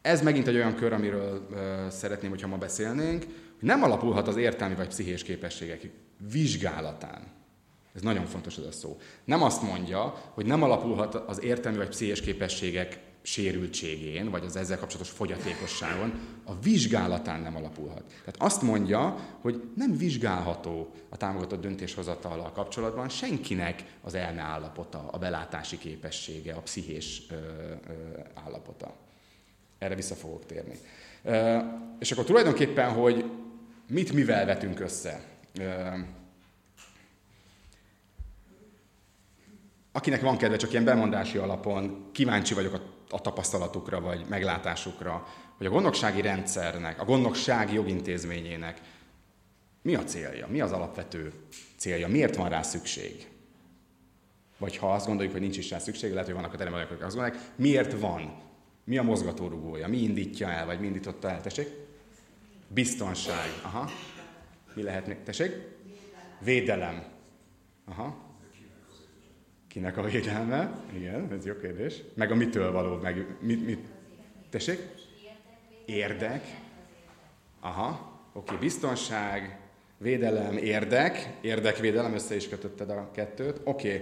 ez megint egy olyan kör, amiről uh, szeretném, hogyha ma beszélnénk, hogy nem alapulhat az értelmi vagy pszichés képességek vizsgálatán. Ez nagyon fontos ez a szó. Nem azt mondja, hogy nem alapulhat az értelmi vagy pszichés képességek sérültségén, vagy az ezzel kapcsolatos fogyatékosságon, a vizsgálatán nem alapulhat. Tehát azt mondja, hogy nem vizsgálható a támogatott döntéshozatallal kapcsolatban senkinek az elme állapota, a belátási képessége, a pszichés ö, ö, állapota. Erre vissza fogok térni. És akkor tulajdonképpen, hogy mit mivel vetünk össze. Akinek van kedve csak ilyen bemondási alapon, kíváncsi vagyok a, a tapasztalatukra vagy meglátásukra, hogy a gondnoksági rendszernek, a gondnoksági jogintézményének mi a célja, mi az alapvető célja, miért van rá szükség. Vagy ha azt gondoljuk, hogy nincs is rá szükség, lehet, hogy vannak a teremek, akik azt gondolják, miért van mi a mozgatórugója? Mi indítja el, vagy mi indította el? Tessék? Biztonság. Aha. Mi lehet még? Tessék? Védelem. Aha. Kinek a védelme? Igen, ez jó kérdés. Meg a mitől való, meg mit, mit? Tessék? Érdek. Aha. Oké, biztonság, védelem, érdek. Érdekvédelem, össze is kötötted a kettőt. Oké.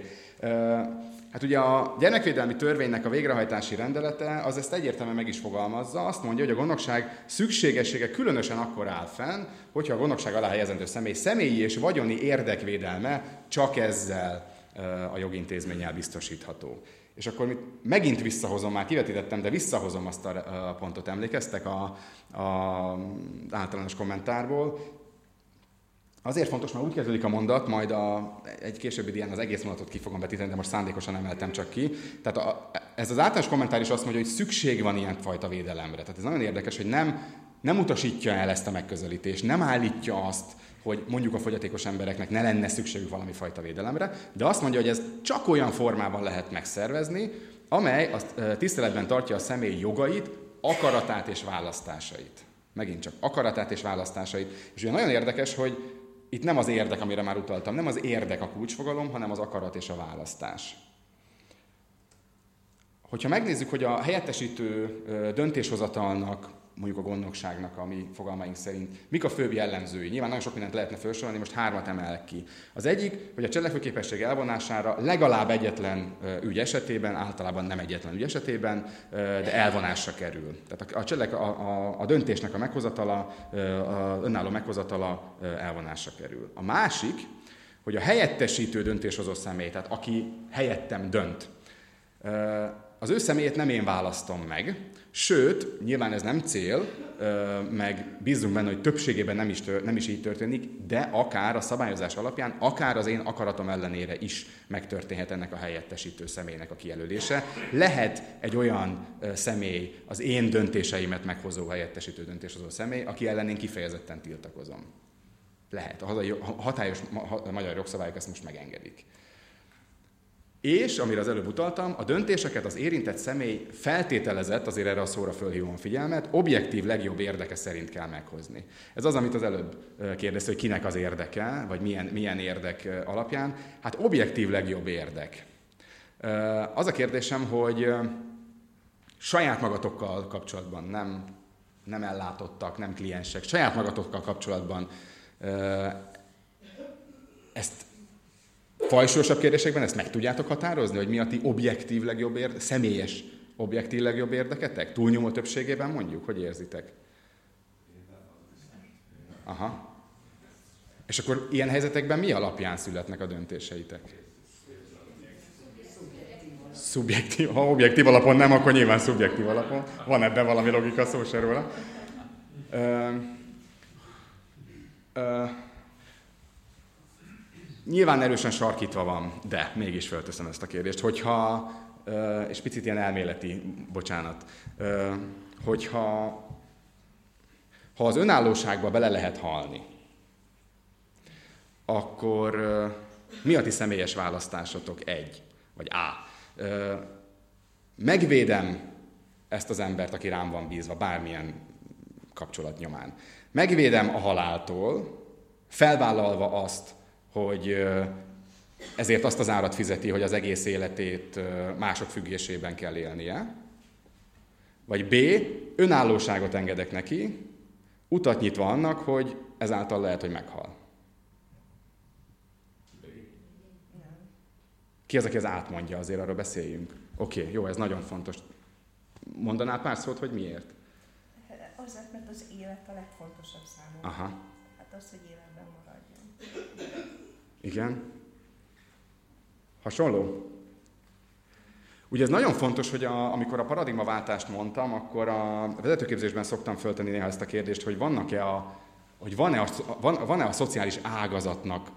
Hát ugye a gyermekvédelmi törvénynek a végrehajtási rendelete az ezt egyértelműen meg is fogalmazza. Azt mondja, hogy a gondnokság szükségessége különösen akkor áll fenn, hogyha a gondnokság alá helyezendő személy személyi és vagyoni érdekvédelme csak ezzel a jogintézménnyel biztosítható. És akkor mit, megint visszahozom, már kivetítettem, de visszahozom azt a pontot, emlékeztek a, a általános kommentárból. Azért fontos, mert úgy kezdődik a mondat, majd a, egy későbbi dián az egész mondatot ki fogom vetíteni, de most szándékosan emeltem csak ki. Tehát a, ez az általános kommentár is azt mondja, hogy szükség van ilyen fajta védelemre. Tehát ez nagyon érdekes, hogy nem, nem utasítja el ezt a megközelítést, nem állítja azt, hogy mondjuk a fogyatékos embereknek ne lenne szükségük valami fajta védelemre, de azt mondja, hogy ez csak olyan formában lehet megszervezni, amely azt tiszteletben tartja a személy jogait, akaratát és választásait. Megint csak akaratát és választásait. És ugye nagyon érdekes, hogy itt nem az érdek, amire már utaltam, nem az érdek a kulcsfogalom, hanem az akarat és a választás. Hogyha megnézzük, hogy a helyettesítő döntéshozatalnak mondjuk a gondnokságnak a mi fogalmaink szerint. Mik a főbb jellemzői? Nyilván nagyon sok mindent lehetne felsorolni, most hármat emelek ki. Az egyik, hogy a cselekvőképesség elvonására legalább egyetlen ügy esetében, általában nem egyetlen ügy esetében, de elvonásra kerül. Tehát a, cselek, a, a, a döntésnek a meghozatala, a önálló meghozatala elvonásra kerül. A másik, hogy a helyettesítő döntéshozó személy, tehát aki helyettem dönt, az ő személyét nem én választom meg, sőt, nyilván ez nem cél, meg bízunk benne, hogy többségében nem is, tör, nem is így történik, de akár a szabályozás alapján, akár az én akaratom ellenére is megtörténhet ennek a helyettesítő személynek a kijelölése. Lehet egy olyan személy, az én döntéseimet meghozó helyettesítő döntéshozó személy, aki ellen én kifejezetten tiltakozom. Lehet. A hatályos magyar jogszabályok ezt most megengedik. És, amire az előbb utaltam, a döntéseket az érintett személy feltételezett, azért erre a szóra fölhívom a figyelmet, objektív legjobb érdeke szerint kell meghozni. Ez az, amit az előbb kérdezte, hogy kinek az érdeke, vagy milyen, milyen érdek alapján. Hát objektív legjobb érdek. Az a kérdésem, hogy saját magatokkal kapcsolatban, nem, nem ellátottak, nem kliensek, saját magatokkal kapcsolatban ezt fajsúlyosabb kérdésekben ezt meg tudjátok határozni, hogy mi a ti objektív legjobb érde, személyes objektív legjobb érdeketek? Túlnyomó többségében mondjuk? Hogy érzitek? Aha. És akkor ilyen helyzetekben mi alapján születnek a döntéseitek? Szubjektív. Ha objektív alapon nem, akkor nyilván szubjektív alapon. Van ebben valami logika, szó se róla. Ö, ö, Nyilván erősen sarkítva van, de mégis fölteszem ezt a kérdést, hogyha, és picit ilyen elméleti, bocsánat, hogyha ha az önállóságba bele lehet halni, akkor mi a ti személyes választásotok? Egy, vagy A. Megvédem ezt az embert, aki rám van bízva, bármilyen kapcsolat nyomán. Megvédem a haláltól, felvállalva azt, hogy ezért azt az árat fizeti, hogy az egész életét mások függésében kell élnie. Vagy B, önállóságot engedek neki, utat nyitva annak, hogy ezáltal lehet, hogy meghal. Ki az, aki az átmondja, azért arról beszéljünk. Oké, okay, jó, ez nagyon fontos. Mondanál pár szót, hogy miért? Azért, mert az élet a legfontosabb számomra. Aha. Hát az, hogy életben maradjon. Igen. Hasonló? Ugye ez nagyon fontos, hogy a, amikor a paradigmaváltást mondtam, akkor a vezetőképzésben szoktam föltenni néha ezt a kérdést, hogy vannak-e a, hogy van-e a, van, van-e a szociális ágazatnak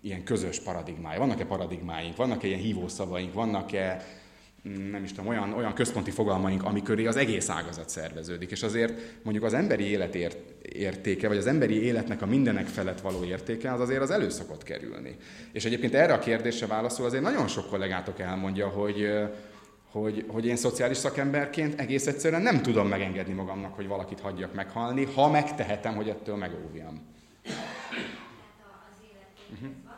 ilyen közös paradigmája, vannak-e paradigmáink, vannak-e ilyen hívószavaink, vannak-e nem is tudom, olyan, olyan központi fogalmaink, amiköré az egész ágazat szerveződik. És azért mondjuk az emberi élet értéke, vagy az emberi életnek a mindenek felett való értéke, az azért az elő szokott kerülni. És egyébként erre a kérdésre válaszol azért nagyon sok kollégátok elmondja, hogy, hogy, hogy én szociális szakemberként egész egyszerűen nem tudom megengedni magamnak, hogy valakit hagyjak meghalni, ha megtehetem, hogy ettől megóvjam. Uh-huh.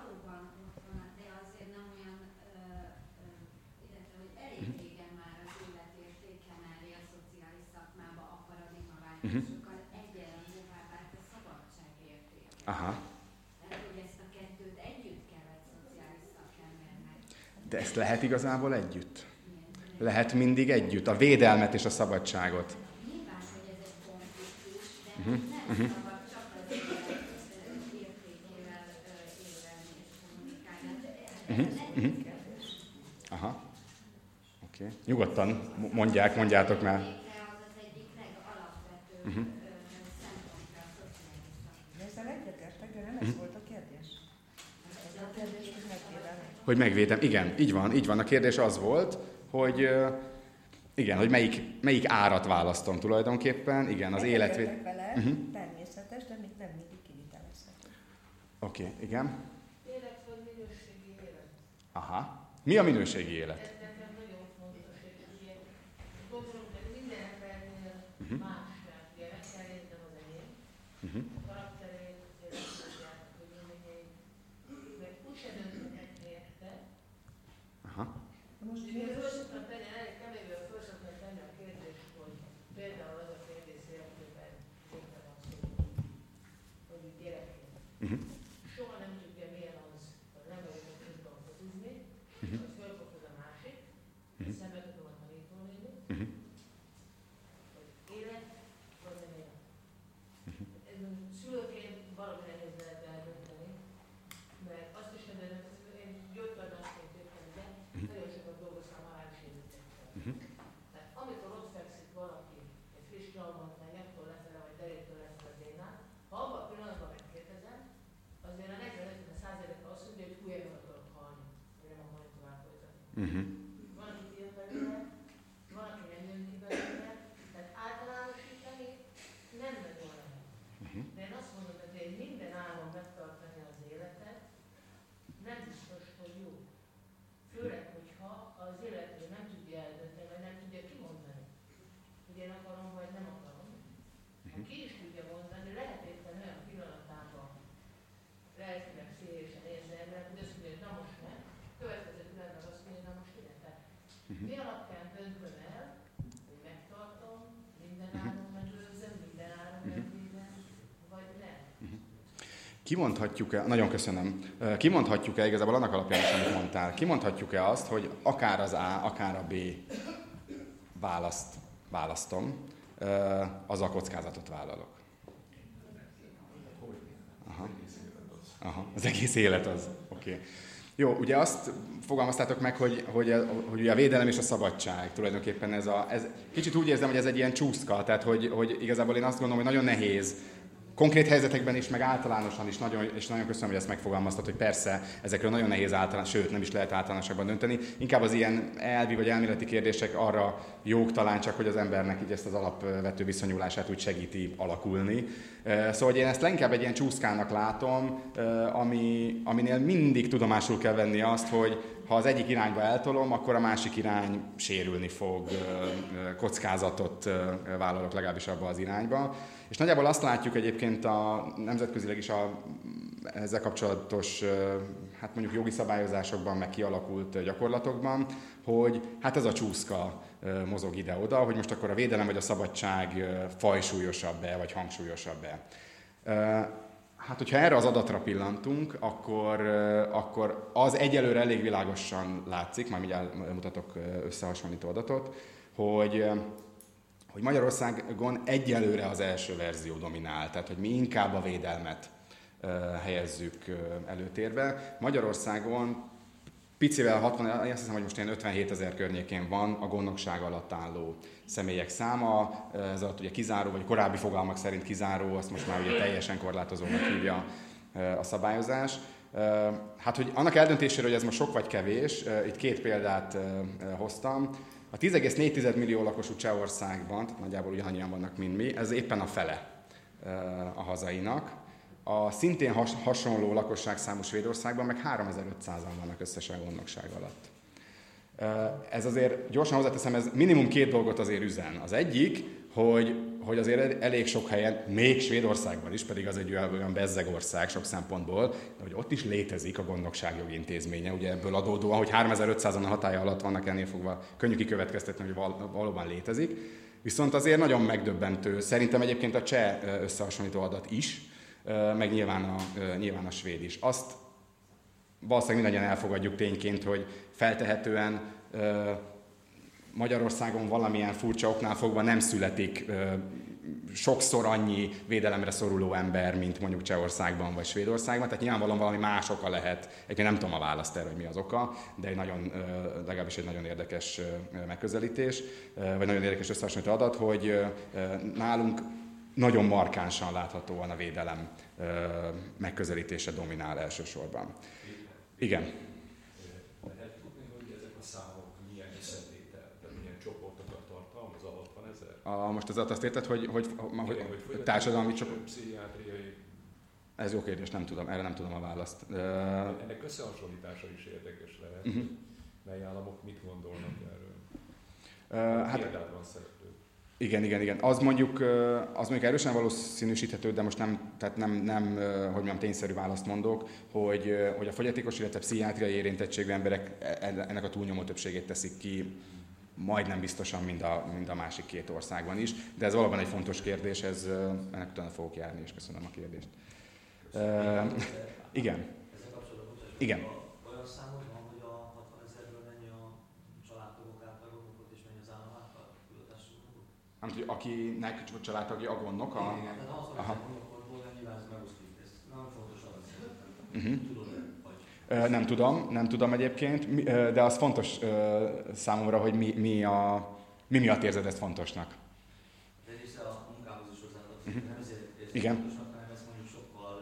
Uh-huh. Sokkal egyenlőbbá vált a szabadság. Aha. Tehát, hogy ezt a kettőt együtt kellett szociális szakembernek. De ezt lehet igazából együtt? Lehet mindig együtt, a védelmet és a szabadságot. Nyilván, hogy ez egy konfliktus, de uh-huh. nem uh-huh. szabad csak az értékével élelni és kommunikálni. Uh-huh. Uh-huh. Aha. Oké. Okay. Nyugodtan mondják, mondjátok már. Uh-huh. Ezzel egyetértek, de nem ez uh-huh. volt a kérdés. Ez a kérdés, hogy megvédem. Hogy megvédem, igen, így van, így van. A kérdés az volt, hogy igen, hogy melyik, melyik árat választom tulajdonképpen, igen, az életvé... vele, uh-huh. természetes, de még nem mindig kivitelezhető. Oké, okay, igen. Élet vagy minőségi élet? Aha. Mi a minőségi élet? Kimondhatjuk-e, nagyon köszönöm, kimondhatjuk-e igazából annak alapján is, amit mondtál, kimondhatjuk-e azt, hogy akár az A, akár a B választ választom, az a kockázatot vállalok. Aha. Aha. Az egész élet az. Oké. Okay. Jó, ugye azt fogalmaztátok meg, hogy, hogy, hogy a védelem és a szabadság tulajdonképpen ez a... Ez, kicsit úgy érzem, hogy ez egy ilyen csúszka, tehát hogy, hogy igazából én azt gondolom, hogy nagyon nehéz konkrét helyzetekben is, meg általánosan is nagyon, és nagyon köszönöm, hogy ezt megfogalmaztat, hogy persze ezekről nagyon nehéz általános, sőt nem is lehet általánosabban dönteni. Inkább az ilyen elvi vagy elméleti kérdések arra jók talán csak, hogy az embernek így ezt az alapvető viszonyulását úgy segíti alakulni. Szóval én ezt inkább egy ilyen csúszkának látom, ami, aminél mindig tudomásul kell venni azt, hogy ha az egyik irányba eltolom, akkor a másik irány sérülni fog, kockázatot vállalok legalábbis abba az irányba. És nagyjából azt látjuk egyébként a nemzetközileg is a ezzel kapcsolatos, hát mondjuk jogi szabályozásokban, meg kialakult gyakorlatokban, hogy hát ez a csúszka mozog ide-oda, hogy most akkor a védelem vagy a szabadság fajsúlyosabb-e, vagy hangsúlyosabb-e. Hát, hogyha erre az adatra pillantunk, akkor, akkor az egyelőre elég világosan látszik, majd mindjárt mutatok összehasonlító adatot, hogy hogy Magyarországon egyelőre az első verzió dominál, tehát hogy mi inkább a védelmet helyezzük előtérbe. Magyarországon picivel 60, azt hiszem, hogy most ilyen 57 ezer környékén van a gondnokság alatt álló személyek száma, ez alatt ugye kizáró, vagy korábbi fogalmak szerint kizáró, azt most már ugye teljesen korlátozónak hívja a szabályozás. Hát, hogy annak eldöntésére, hogy ez most sok vagy kevés, itt két példát hoztam. A 10,4 millió lakosú Csehországban, tehát nagyjából ugyanannyian vannak, mint mi, ez éppen a fele a hazainak. A szintén has, hasonló lakosságszámú Svédországban meg 3500-an vannak összesen gondnokság alatt. Ez azért gyorsan hozzáteszem, ez minimum két dolgot azért üzen. Az egyik, hogy, hogy azért elég sok helyen, még Svédországban is, pedig az egy olyan, olyan bezzeg ország sok szempontból, hogy ott is létezik a gondnokságjogi intézménye, ugye ebből adódóan, hogy 3500-an a hatája alatt vannak ennél fogva, könnyű kikövetkeztetni, hogy val- valóban létezik. Viszont azért nagyon megdöbbentő, szerintem egyébként a cseh összehasonlító adat is, meg nyilván a, nyilván a svéd is. Azt valószínűleg mindannyian elfogadjuk tényként, hogy feltehetően Magyarországon valamilyen furcsa oknál fogva nem születik sokszor annyi védelemre szoruló ember, mint mondjuk Csehországban vagy Svédországban, tehát nyilvánvalóan valami más oka lehet. Egyébként nem tudom a választ erre, hogy mi az oka, de egy nagyon, legalábbis egy nagyon érdekes megközelítés, vagy nagyon érdekes összehasonlító adat, hogy nálunk nagyon markánsan láthatóan a védelem megközelítése dominál elsősorban. Igen. Lehet tudni, hogy ezek a számok milyen milyen csoportokat tartalmaz, alatt van ezer? A, most az azt érted, hogy, hogy, hogy, hogy, hogy társadalmi csoport... Pszichiátriai... Ez jó kérdés, nem tudom, erre nem tudom a választ. Ennek összehasonlítása is érdekes lehet, uh-huh. mely államok mit gondolnak erről. Uh, hát, van igen, igen, igen. Az mondjuk, az mondjuk erősen valószínűsíthető, de most nem, tehát nem, nem hogy mondjam, tényszerű választ mondok, hogy, hogy a fogyatékos, illetve pszichiátriai érintettségű emberek e, ennek a túlnyomó többségét teszik ki, majdnem biztosan, mind a, mind a másik két országban is. De ez valóban egy fontos kérdés, ez, ennek utána fogok járni, és köszönöm a kérdést. Uh, igen. Igen. Nem hogy akinek családtagja a gondnok? A... Igen, tehát az, hogy Aha. nyilván ez megosztik, ez nem fontos uh-huh. Tudod nem tudom, nem tudom egyébként, de az fontos számomra, hogy mi, mi, a, mi miatt érzed ezt fontosnak. De része a munkához is hozzáadott, uh-huh. nem ezért Igen. fontosnak, hanem ezt mondjuk sokkal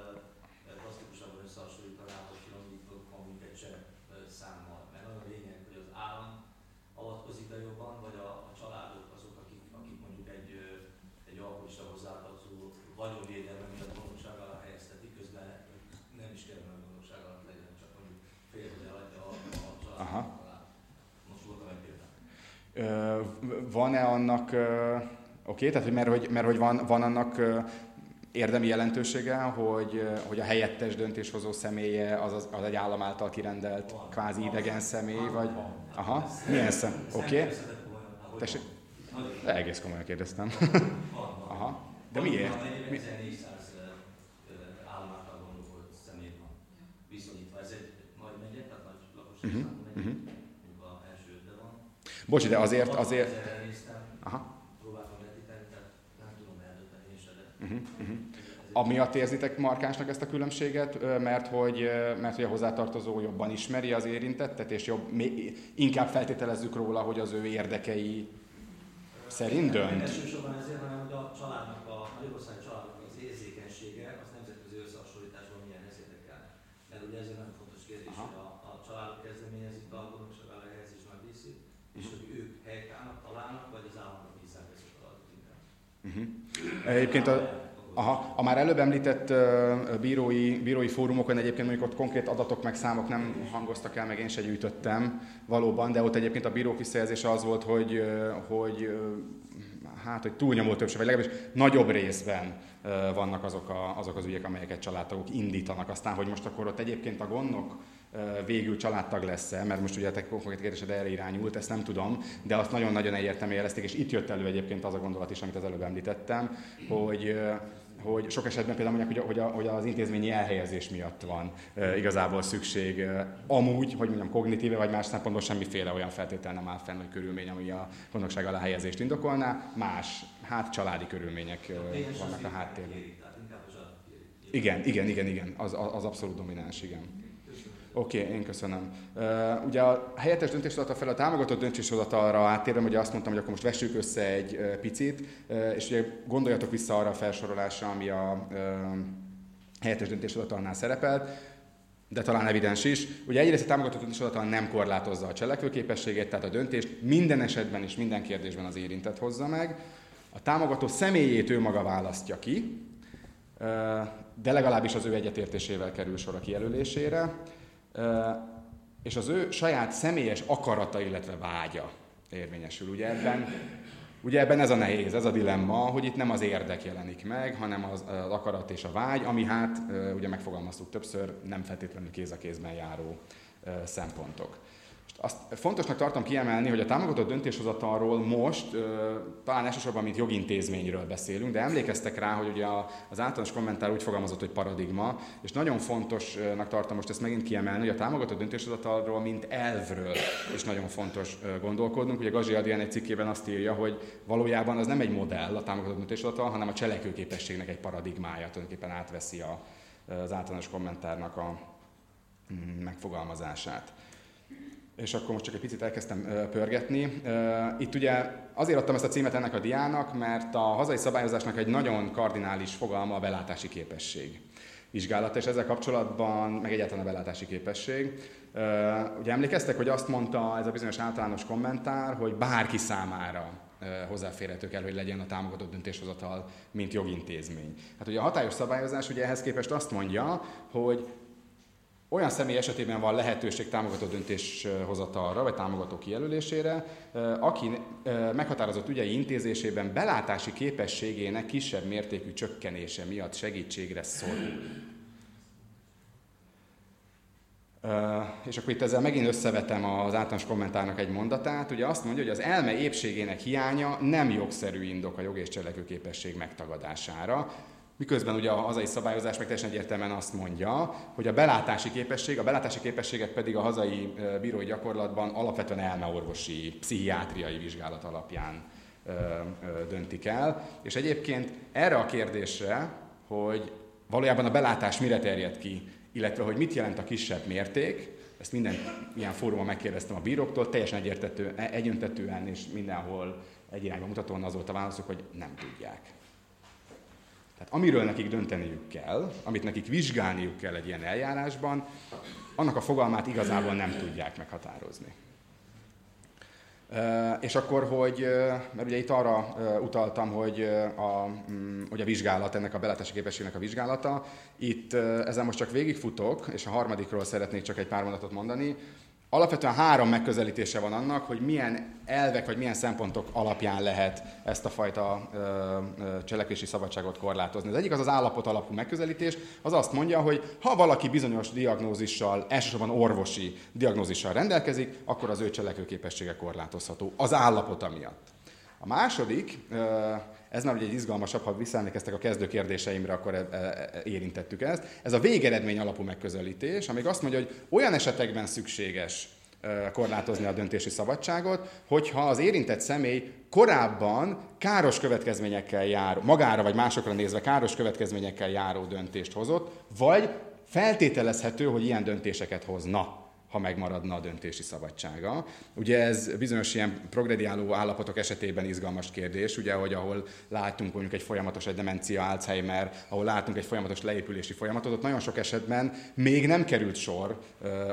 plastikusabb összehasonlítanál, hogy kilomítok mondjuk egy cseh számmal, mert az a lényeg, hogy az A Aha. Most voltam egy példán. Van-e annak, oké, okay, tehát hogy mert, hogy, mert hogy van, van annak érdemi jelentősége, hogy, hogy a helyettes döntéshozó személye az, az, az egy állam által kirendelt kvázi idegen személy, vagy... Aha, milyen szem? Oké. Okay. Tessék. Egész komolyan kérdeztem. Aha. De miért? Mi? Uh-huh. Uh-huh. Bocs, de azért, azért... Aha. Uh-huh. Uh-huh. Amiatt érzitek markánsnak ezt a különbséget, mert hogy, mert hogy a hozzátartozó jobban ismeri az érintettet, és jobb, inkább feltételezzük róla, hogy az ő érdekei szerint dönt. Elsősorban ezért, hanem a családnak, a Magyarország családnak az érzékenysége az nemzetközi összehasonlításban milyen érdekel. Mert ugye ez egy nagyon fontos kérdés, Aha. hogy a, a családok kezdeményezik a gondosság elhelyezés nagy részét, és hogy ők helytállnak, találnak, vagy az államnak bízzák ezt a feladatot inkább. Uh-huh. Egyébként a, Aha, a már előbb említett bírói, bírói fórumokon egyébként mondjuk ott konkrét adatok meg számok nem hangoztak el, meg én se gyűjtöttem valóban, de ott egyébként a bírók visszajelzése az volt, hogy, hogy hát, hogy túlnyomó többség, vagy legalábbis nagyobb részben vannak azok, a, azok az ügyek, amelyeket családtagok indítanak. Aztán, hogy most akkor ott egyébként a gondok végül családtag lesz-e, mert most ugye a te konkrét kérdésed erre irányult, ezt nem tudom, de azt nagyon-nagyon egyértelműen jelezték, és itt jött elő egyébként az a gondolat is, amit az előbb említettem, hogy hogy sok esetben például mondják, hogy, a, hogy az intézményi elhelyezés miatt van e, igazából szükség. E, amúgy, hogy mondjam, kognitíve vagy más szempontból semmiféle olyan feltétel nem áll fenn, hogy körülmény, ami a gondosság alá helyezést indokolná. Más, hát családi körülmények e, vannak a háttérben. Igen, igen, igen, igen, az, az abszolút domináns, igen. Oké, okay, én köszönöm. Uh, ugye a helyettes döntéshozatal fel a támogatott döntéshozatalra áttérve, ugye azt mondtam, hogy akkor most vessük össze egy uh, picit, uh, és ugye gondoljatok vissza arra a felsorolásra, ami a uh, helyettes döntéshozatalnál szerepelt, de talán evidens is. Ugye egyrészt a támogatott döntéshozatal nem korlátozza a cselekvőképességét, tehát a döntést minden esetben és minden kérdésben az érintett hozza meg. A támogató személyét ő maga választja ki, de legalábbis az ő egyetértésével kerül sor a kijelölésére és az ő saját személyes akarata, illetve vágya érvényesül. Ugye ebben, ugye ebben ez a nehéz, ez a dilemma, hogy itt nem az érdek jelenik meg, hanem az, az akarat és a vágy, ami hát, ugye megfogalmaztuk többször, nem feltétlenül kéz a kézben járó szempontok. Azt fontosnak tartom kiemelni, hogy a támogatott döntéshozatalról most talán elsősorban, mint jogintézményről beszélünk, de emlékeztek rá, hogy ugye az általános kommentár úgy fogalmazott, hogy paradigma, és nagyon fontosnak tartom most ezt megint kiemelni, hogy a támogatott döntéshozatalról, mint elvről is nagyon fontos gondolkodnunk. Ugye Gazsi Adrián egy cikkében azt írja, hogy valójában az nem egy modell a támogatott döntéshozatal, hanem a cselekvőképességnek egy paradigmája, tulajdonképpen átveszi a, az általános kommentárnak a mm, megfogalmazását és akkor most csak egy picit elkezdtem pörgetni. Itt ugye azért adtam ezt a címet ennek a diának, mert a hazai szabályozásnak egy nagyon kardinális fogalma a belátási képesség vizsgálata, és ezzel kapcsolatban, meg egyáltalán a belátási képesség. Ugye emlékeztek, hogy azt mondta ez a bizonyos általános kommentár, hogy bárki számára hozzáférhető kell, hogy legyen a támogatott döntéshozatal, mint jogintézmény. Hát ugye a hatályos szabályozás ugye ehhez képest azt mondja, hogy olyan személy esetében van lehetőség támogató döntéshozatalra, vagy támogató kijelölésére, aki meghatározott ügyei intézésében belátási képességének kisebb mértékű csökkenése miatt segítségre szorul. És akkor itt ezzel megint összevetem az általános kommentárnak egy mondatát. Ugye azt mondja, hogy az elme épségének hiánya nem jogszerű indok a jog és cselekvőképesség megtagadására. Miközben ugye a hazai szabályozás meg teljesen egyértelműen azt mondja, hogy a belátási képesség, a belátási képességet pedig a hazai bírói gyakorlatban alapvetően elmeorvosi, pszichiátriai vizsgálat alapján döntik el. És egyébként erre a kérdésre, hogy valójában a belátás mire terjed ki, illetve hogy mit jelent a kisebb mérték, ezt minden ilyen fórumon megkérdeztem a bíróktól, teljesen egyértető, egyöntetően és mindenhol egy irányba mutatóan az volt a válaszuk, hogy nem tudják. Tehát amiről nekik dönteniük kell, amit nekik vizsgálniuk kell egy ilyen eljárásban, annak a fogalmát igazából nem tudják meghatározni. És akkor, hogy, mert ugye itt arra utaltam, hogy a, mm, hogy a vizsgálat, ennek a belátási képességnek a vizsgálata, itt ezen most csak végigfutok, és a harmadikról szeretnék csak egy pár mondatot mondani. Alapvetően három megközelítése van annak, hogy milyen elvek vagy milyen szempontok alapján lehet ezt a fajta ö, cselekvési szabadságot korlátozni. Az egyik az az állapot alapú megközelítés, az azt mondja, hogy ha valaki bizonyos diagnózissal, elsősorban orvosi diagnózissal rendelkezik, akkor az ő cselekvőképessége korlátozható az állapota miatt. A második, ö, ez már egy izgalmasabb, ha visszaemlékeztek a kezdő kérdéseimre, akkor e, e, e, érintettük ezt. Ez a végeredmény alapú megközelítés, amíg azt mondja, hogy olyan esetekben szükséges korlátozni a döntési szabadságot, hogyha az érintett személy korábban káros következményekkel járó, magára vagy másokra nézve káros következményekkel járó döntést hozott, vagy feltételezhető, hogy ilyen döntéseket hozna ha megmaradna a döntési szabadsága. Ugye ez bizonyos ilyen progrediáló állapotok esetében izgalmas kérdés, ugye, hogy ahol látunk mondjuk egy folyamatos egy demencia, Alzheimer, ahol látunk egy folyamatos leépülési folyamatot, ott nagyon sok esetben még nem került sor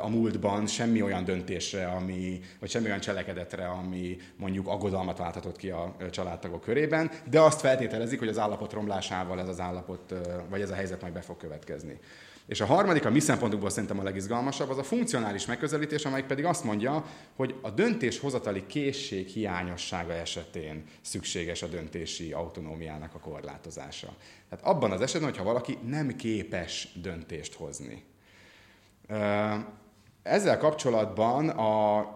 a múltban semmi olyan döntésre, ami, vagy semmi olyan cselekedetre, ami mondjuk aggodalmat válthatott ki a családtagok körében, de azt feltételezik, hogy az állapot romlásával ez az állapot, vagy ez a helyzet majd be fog következni. És a harmadik, a mi szempontunkból szerintem a legizgalmasabb, az a funkcionális megközelítés, amelyik pedig azt mondja, hogy a döntéshozatali készség hiányossága esetén szükséges a döntési autonómiának a korlátozása. Tehát abban az esetben, hogyha valaki nem képes döntést hozni. Ezzel kapcsolatban a,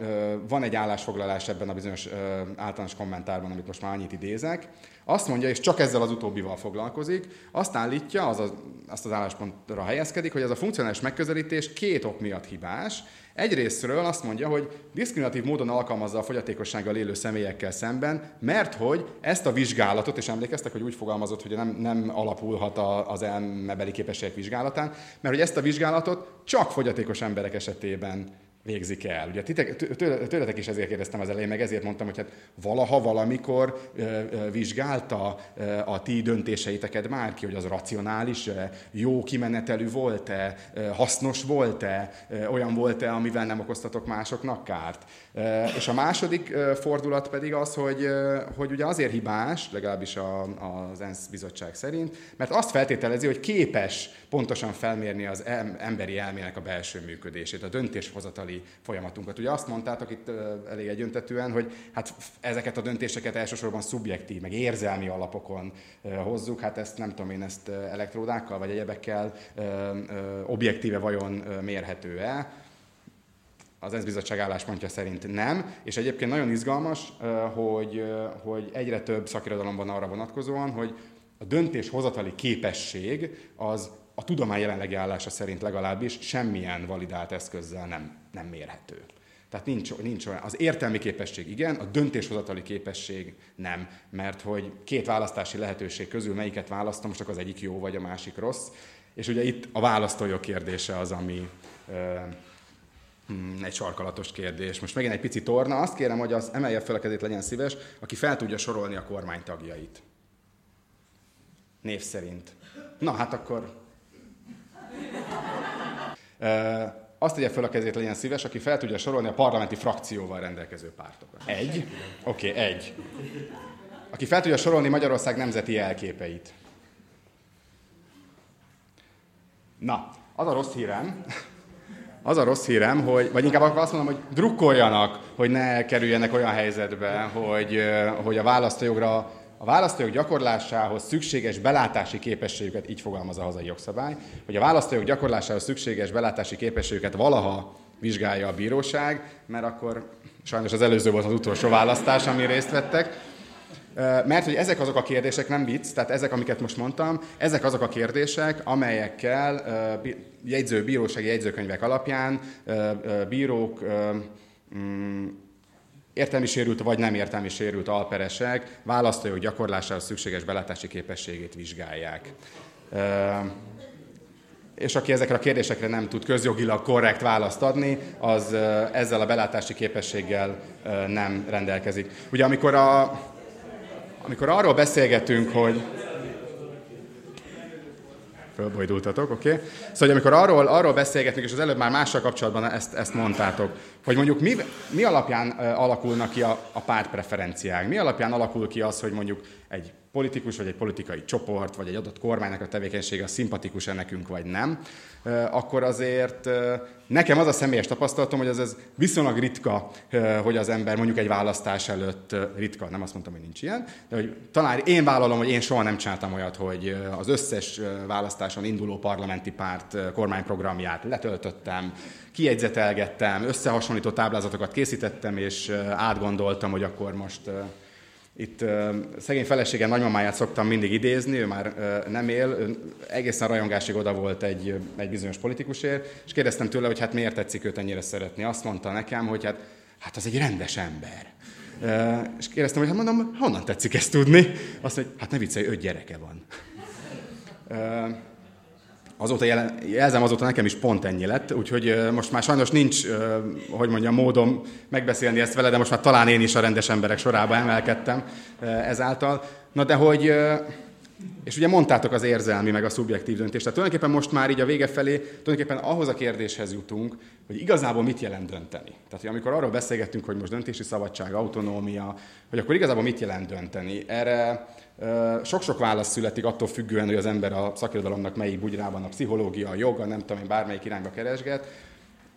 van egy állásfoglalás ebben a bizonyos általános kommentárban, amit most már annyit idézek. Azt mondja, és csak ezzel az utóbbival foglalkozik, azt állítja, az a, azt az álláspontra helyezkedik, hogy ez a funkcionális megközelítés két ok miatt hibás. Egyrésztről azt mondja, hogy diszkriminatív módon alkalmazza a fogyatékossággal élő személyekkel szemben, mert hogy ezt a vizsgálatot, és emlékeztek, hogy úgy fogalmazott, hogy nem, nem alapulhat az elmebeli képességek vizsgálatán, mert hogy ezt a vizsgálatot csak fogyatékos emberek esetében végzik el. Ugye titek, tőletek is ezért kérdeztem az elején, meg ezért mondtam, hogy hát valaha valamikor vizsgálta a ti döntéseiteket bárki, hogy az racionális, jó kimenetelű volt-e, hasznos volt-e, olyan volt-e, amivel nem okoztatok másoknak kárt. És a második fordulat pedig az, hogy, hogy ugye azért hibás, legalábbis a, az ENSZ bizottság szerint, mert azt feltételezi, hogy képes pontosan felmérni az emberi elmének a belső működését, a döntéshozatali folyamatunkat. Ugye azt mondtátok itt elég egyöntetően, hogy hát ezeket a döntéseket elsősorban szubjektív, meg érzelmi alapokon hozzuk, hát ezt nem tudom én, ezt elektródákkal vagy egyebekkel objektíve vajon mérhető-e az ENSZ bizottság álláspontja szerint nem, és egyébként nagyon izgalmas, hogy, hogy egyre több szakirodalom van arra vonatkozóan, hogy a döntéshozatali képesség az a tudomány jelenlegi állása szerint legalábbis semmilyen validált eszközzel nem, nem mérhető. Tehát nincs, nincs olyan. Az értelmi képesség igen, a döntéshozatali képesség nem, mert hogy két választási lehetőség közül melyiket választom, csak az egyik jó, vagy a másik rossz. És ugye itt a választójog kérdése az, ami Hmm, egy sarkalatos kérdés. Most megint egy pici torna. Azt kérem, hogy az emelje fel a kezét, legyen szíves, aki fel tudja sorolni a kormány tagjait. Név szerint. Na, hát akkor... azt tegye fel a kezét, legyen szíves, aki fel tudja sorolni a parlamenti frakcióval rendelkező pártokat. Egy? Oké, okay, egy. Aki fel tudja sorolni Magyarország nemzeti elképeit. Na, az a rossz hírem, az a rossz hírem, hogy, vagy inkább azt mondom, hogy drukkoljanak, hogy ne kerüljenek olyan helyzetbe, hogy, hogy a választójogra a választójog gyakorlásához szükséges belátási képességüket, így fogalmaz a hazai jogszabály, hogy a választójog gyakorlásához szükséges belátási képességüket valaha vizsgálja a bíróság, mert akkor sajnos az előző volt az utolsó választás, ami részt vettek, mert hogy ezek azok a kérdések, nem vicc, tehát ezek, amiket most mondtam, ezek azok a kérdések, amelyekkel jegyző, bírósági jegyzőkönyvek alapján bírók mm, értelmi sérült vagy nem értelmi sérült alperesek választójog gyakorlásához szükséges belátási képességét vizsgálják. És aki ezekre a kérdésekre nem tud közjogilag korrekt választ adni, az ezzel a belátási képességgel nem rendelkezik. Ugye amikor a, amikor arról beszélgetünk, hogy fölbojdultatok, oké? Okay? Szóval, amikor arról, arról beszélgetünk, és az előbb már mással kapcsolatban ezt, ezt mondtátok, hogy mondjuk mi, mi alapján alakulnak ki a, a pártpreferenciák? Mi alapján alakul ki az, hogy mondjuk egy politikus, vagy egy politikai csoport, vagy egy adott kormánynak a tevékenysége szimpatikus-e nekünk, vagy nem, akkor azért nekem az a személyes tapasztalatom, hogy az ez viszonylag ritka, hogy az ember mondjuk egy választás előtt ritka, nem azt mondtam, hogy nincs ilyen, de hogy talán én vállalom, hogy én soha nem csináltam olyat, hogy az összes választáson induló parlamenti párt kormányprogramját letöltöttem, kiegyzetelgettem, összehasonlító táblázatokat készítettem, és átgondoltam, hogy akkor most itt szegény feleségem nagymamáját szoktam mindig idézni, ő már nem él, egészen rajongásig oda volt egy, egy bizonyos politikusért, és kérdeztem tőle, hogy hát miért tetszik őt ennyire szeretni. Azt mondta nekem, hogy hát, hát az egy rendes ember. És kérdeztem, hogy hát mondom, honnan tetszik ezt tudni? Azt mondja, hát ne viccelj, öt gyereke van azóta jelen, jelzem, azóta nekem is pont ennyi lett, úgyhogy most már sajnos nincs, hogy mondjam, módom megbeszélni ezt vele, de most már talán én is a rendes emberek sorába emelkedtem ezáltal. Na de hogy, és ugye mondtátok az érzelmi, meg a szubjektív döntést, tehát tulajdonképpen most már így a vége felé, tulajdonképpen ahhoz a kérdéshez jutunk, hogy igazából mit jelent dönteni. Tehát, hogy amikor arról beszélgettünk, hogy most döntési szabadság, autonómia, hogy akkor igazából mit jelent dönteni. Erre sok-sok válasz születik attól függően, hogy az ember a szakirodalomnak melyik bugyrában, a pszichológia, a joga, nem tudom én, bármelyik irányba keresget.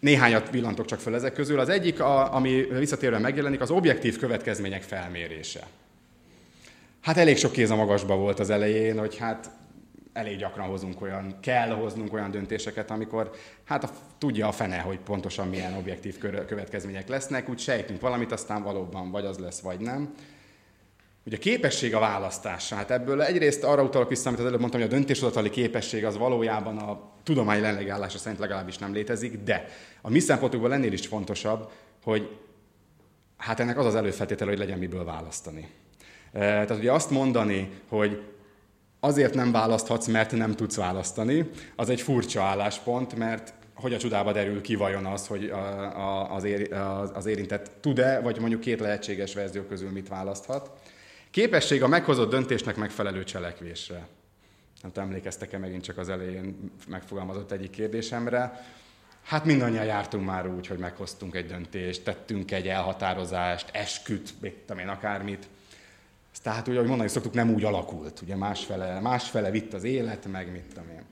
Néhányat villantok csak fel ezek közül. Az egyik, a, ami visszatérve megjelenik, az objektív következmények felmérése. Hát elég sok kéz a magasba volt az elején, hogy hát elég gyakran hozunk olyan, kell hoznunk olyan döntéseket, amikor hát a, tudja a fene, hogy pontosan milyen objektív következmények lesznek, úgy sejtünk valamit, aztán valóban vagy az lesz, vagy nem. Ugye a képesség a választása. Hát ebből egyrészt arra utalok vissza, amit az előbb mondtam, hogy a döntéshozatali képesség az valójában a tudomány jelenlegi állása szerint legalábbis nem létezik, de a mi szempontunkból ennél is fontosabb, hogy hát ennek az az előfeltétele, hogy legyen miből választani. Tehát ugye azt mondani, hogy azért nem választhatsz, mert nem tudsz választani, az egy furcsa álláspont, mert hogy a csodába derül ki vajon az, hogy az, érintett tud-e, vagy mondjuk két lehetséges verzió közül mit választhat. Képesség a meghozott döntésnek megfelelő cselekvésre. Nem tudom, emlékeztek-e megint csak az elején megfogalmazott egyik kérdésemre. Hát mindannyian jártunk már úgy, hogy meghoztunk egy döntést, tettünk egy elhatározást, esküt, mit tudom én, akármit. Ez tehát, úgy, ahogy mondani szoktuk, nem úgy alakult. Ugye másfele, másfele vitt az élet, meg mit tudom én.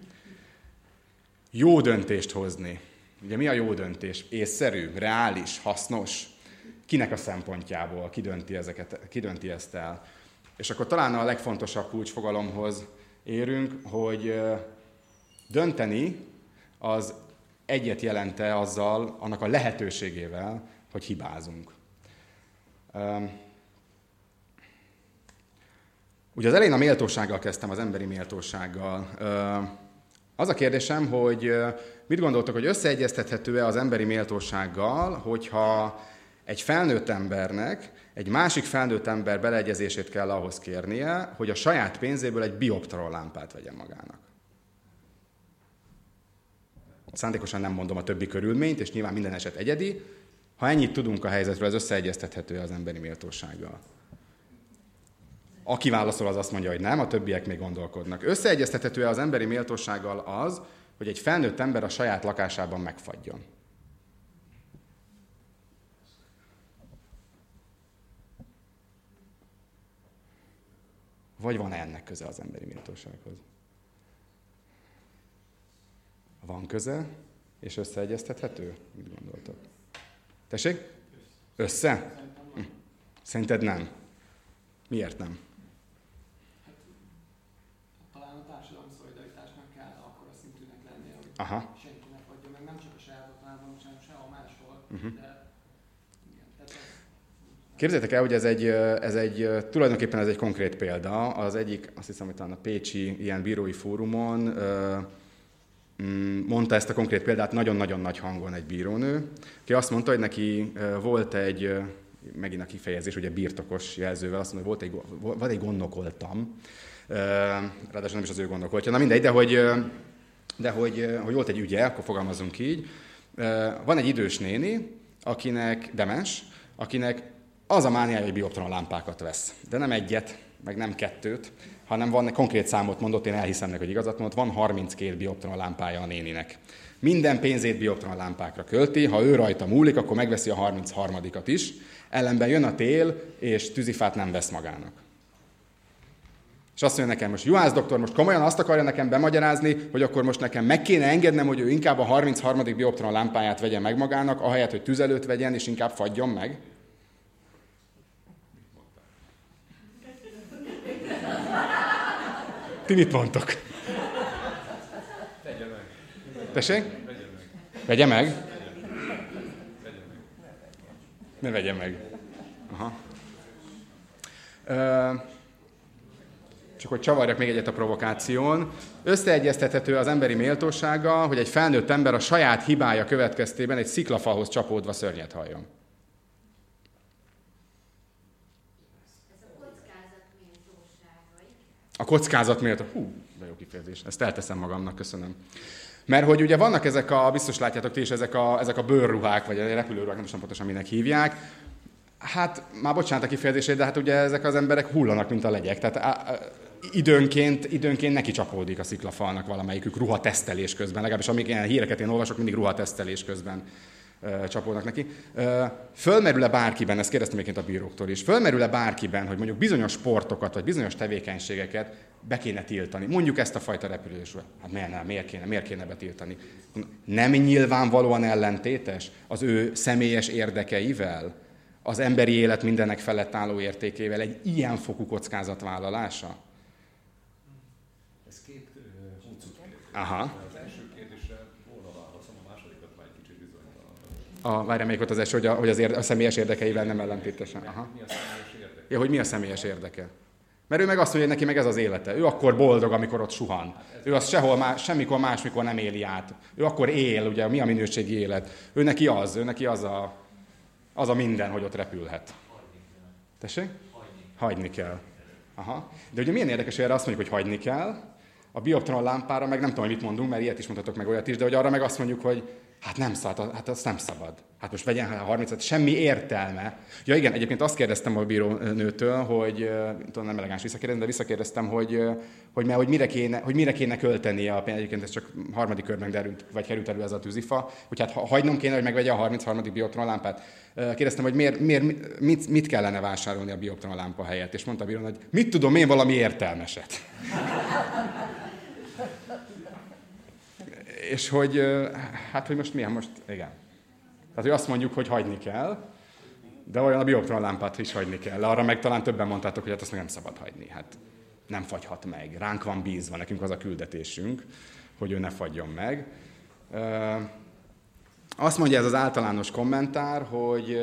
Jó döntést hozni. Ugye mi a jó döntés? Észszerű, reális, hasznos, kinek a szempontjából, ki dönti, ezeket, ki dönti ezt el. És akkor talán a legfontosabb kulcsfogalomhoz érünk, hogy dönteni az egyet jelente azzal, annak a lehetőségével, hogy hibázunk. Ugye az elején a méltósággal kezdtem, az emberi méltósággal. Az a kérdésem, hogy mit gondoltok, hogy összeegyeztethető-e az emberi méltósággal, hogyha egy felnőtt embernek egy másik felnőtt ember beleegyezését kell ahhoz kérnie, hogy a saját pénzéből egy bioptron lámpát vegyen magának. Szándékosan nem mondom a többi körülményt, és nyilván minden eset egyedi. Ha ennyit tudunk a helyzetről, ez összeegyeztethető az emberi méltósággal. Aki válaszol, az azt mondja, hogy nem, a többiek még gondolkodnak. Összeegyeztethető az emberi méltósággal az, hogy egy felnőtt ember a saját lakásában megfagyjon. Vagy van -e ennek köze az emberi méltósághoz? Van köze, és összeegyeztethető? Mit gondoltok? Tessék? Össze? Hm. Szerinted nem? Miért nem? Hát, talán a társadalmi szolidaritásnak kell akkor a szintűnek lennie, hogy Aha. senki ne fagyjon meg, nem csak a saját otthonában, sem sehol máshol, uh-huh. de Képzeljétek el, hogy ez egy, ez egy, tulajdonképpen ez egy konkrét példa. Az egyik, azt hiszem, hogy talán a Pécsi ilyen bírói fórumon mm, mondta ezt a konkrét példát nagyon-nagyon nagy hangon egy bírónő, aki azt mondta, hogy neki volt egy, megint a kifejezés, ugye birtokos jelzővel, azt mondta, hogy volt egy, volt egy gondokoltam, ráadásul nem is az ő gondolkoltja, na mindegy, de hogy, de hogy, hogy volt egy ügye, akkor fogalmazunk így, van egy idős néni, akinek demens, akinek az a mániája, hogy bioptron lámpákat vesz. De nem egyet, meg nem kettőt, hanem van konkrét számot mondott, én elhiszem neki, hogy igazat mondott, van 32 bioptron lámpája a néninek. Minden pénzét bioptron lámpákra költi, ha ő rajta múlik, akkor megveszi a 33-at is, ellenben jön a tél, és tűzifát nem vesz magának. És azt mondja nekem, most Juhász doktor most komolyan azt akarja nekem bemagyarázni, hogy akkor most nekem meg kéne engednem, hogy ő inkább a 33. bioptron lámpáját vegye meg magának, ahelyett, hogy tüzelőt vegyen, és inkább fagyjon meg. Ti mit mondtok? Vegye meg. Tessék? Vegye meg. Vegye meg? Vegye meg. Ne vegye meg. Aha. Ö, csak hogy csavarjak még egyet a provokáción. Összeegyeztethető az emberi méltósággal, hogy egy felnőtt ember a saját hibája következtében egy sziklafalhoz csapódva szörnyet halljon. A kockázat méltó. Hú, de jó kifejezés. Ezt elteszem magamnak, köszönöm. Mert hogy ugye vannak ezek a, biztos látjátok ti is, ezek a, ezek a bőrruhák, vagy a repülőruhák, nem tudom pontosan minek hívják. Hát, már bocsánat a kifejezését, de hát ugye ezek az emberek hullanak, mint a legyek. Tehát á, időnként, időnként neki csapódik a sziklafalnak valamelyikük ruhatesztelés közben. Legalábbis amíg ilyen híreket én olvasok, mindig ruhatesztelés közben csapódnak neki. Fölmerül-e bárkiben, ezt kérdeztem egyébként a bíróktól is, fölmerül-e bárkiben, hogy mondjuk bizonyos sportokat, vagy bizonyos tevékenységeket be kéne tiltani. Mondjuk ezt a fajta repülésre. Hát miért, nem, miért, kéne, miért kéne betiltani? Nem nyilvánvalóan ellentétes az ő személyes érdekeivel, az emberi élet mindenek felett álló értékével egy ilyen fokú kockázatvállalása? Ez két uh, huncut kérdés. Aha. Az első kérdésre volna válaszom, a másodikat már egy kicsit bizonytalan. A, várjál, még ott az első, hogy a, hogy az érde, a személyes érdekeivel nem ellentétesen. Aha. Mi a személyes érdek? Ja, hogy mi a személyes érdeke? Mert ő meg azt mondja, hogy neki meg ez az élete. Ő akkor boldog, amikor ott suhan. Ő azt sehol más, semmikor másmikor nem éli át. Ő akkor él, ugye, mi a minőségi élet. Ő neki az, ő neki az a, az a minden, hogy ott repülhet. Tessék? Hagyni kell. Aha. De ugye milyen érdekes, hogy erre azt mondjuk, hogy hagyni kell, a bioptron lámpára meg nem tudom, mit mondunk, mert ilyet is mondhatok meg olyat is, de hogy arra meg azt mondjuk, hogy hát nem szabad, hát azt nem szabad. Hát most vegyen 30 semmi értelme. Ja igen, egyébként azt kérdeztem a bírónőtől, hogy, tudom, nem elegáns visszakérdezni, de visszakérdeztem, hogy, hogy, mert, hogy, mire kéne, hogy mire kéne költeni a pénzt, egyébként ez csak harmadik körben derült, vagy került elő ez a tűzifa, hogy hát hagynom kéne, hogy megvegye a 33. bioptron lámpát. Kérdeztem, hogy miért, miért, mit, mit kellene vásárolni a bioptron lámpa helyett, és mondta a bíró, hogy mit tudom én valami értelmeset. És hogy, hát hogy most milyen most, igen. Tehát, hogy azt mondjuk, hogy hagyni kell, de olyan a bioptron lámpát is hagyni kell. Arra meg talán többen mondtátok, hogy hát azt nem szabad hagyni. Hát nem fagyhat meg. Ránk van bízva, nekünk az a küldetésünk, hogy ő ne fagyjon meg. Azt mondja ez az általános kommentár, hogy,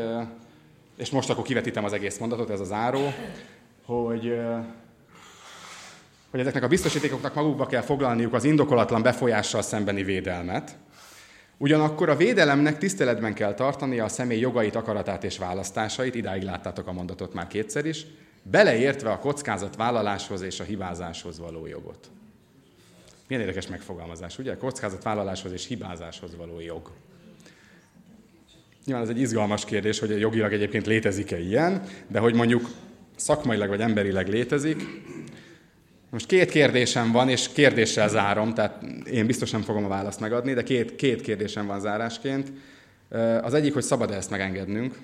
és most akkor kivetítem az egész mondatot, ez az áró, hogy hogy ezeknek a biztosítékoknak magukba kell foglalniuk az indokolatlan befolyással szembeni védelmet. Ugyanakkor a védelemnek tiszteletben kell tartania a személy jogait, akaratát és választásait, idáig láttátok a mondatot már kétszer is, beleértve a vállaláshoz és a hibázáshoz való jogot. Milyen érdekes megfogalmazás, ugye? vállaláshoz és hibázáshoz való jog. Nyilván ez egy izgalmas kérdés, hogy jogilag egyébként létezik-e ilyen, de hogy mondjuk szakmailag vagy emberileg létezik, most két kérdésem van, és kérdéssel zárom, tehát én biztos nem fogom a választ megadni, de két, két kérdésem van zárásként. Az egyik, hogy szabad-e ezt megengednünk?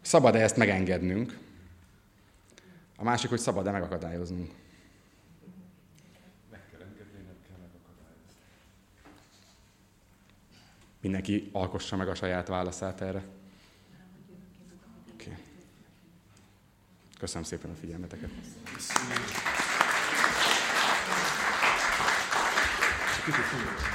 Szabad-e ezt megengednünk? A másik, hogy szabad-e megakadályoznunk? Meg kell engedni, nem kell megakadályozni. Mindenki alkossa meg a saját válaszát erre. Köszönöm szépen a figyelmeteket. Köszönöm.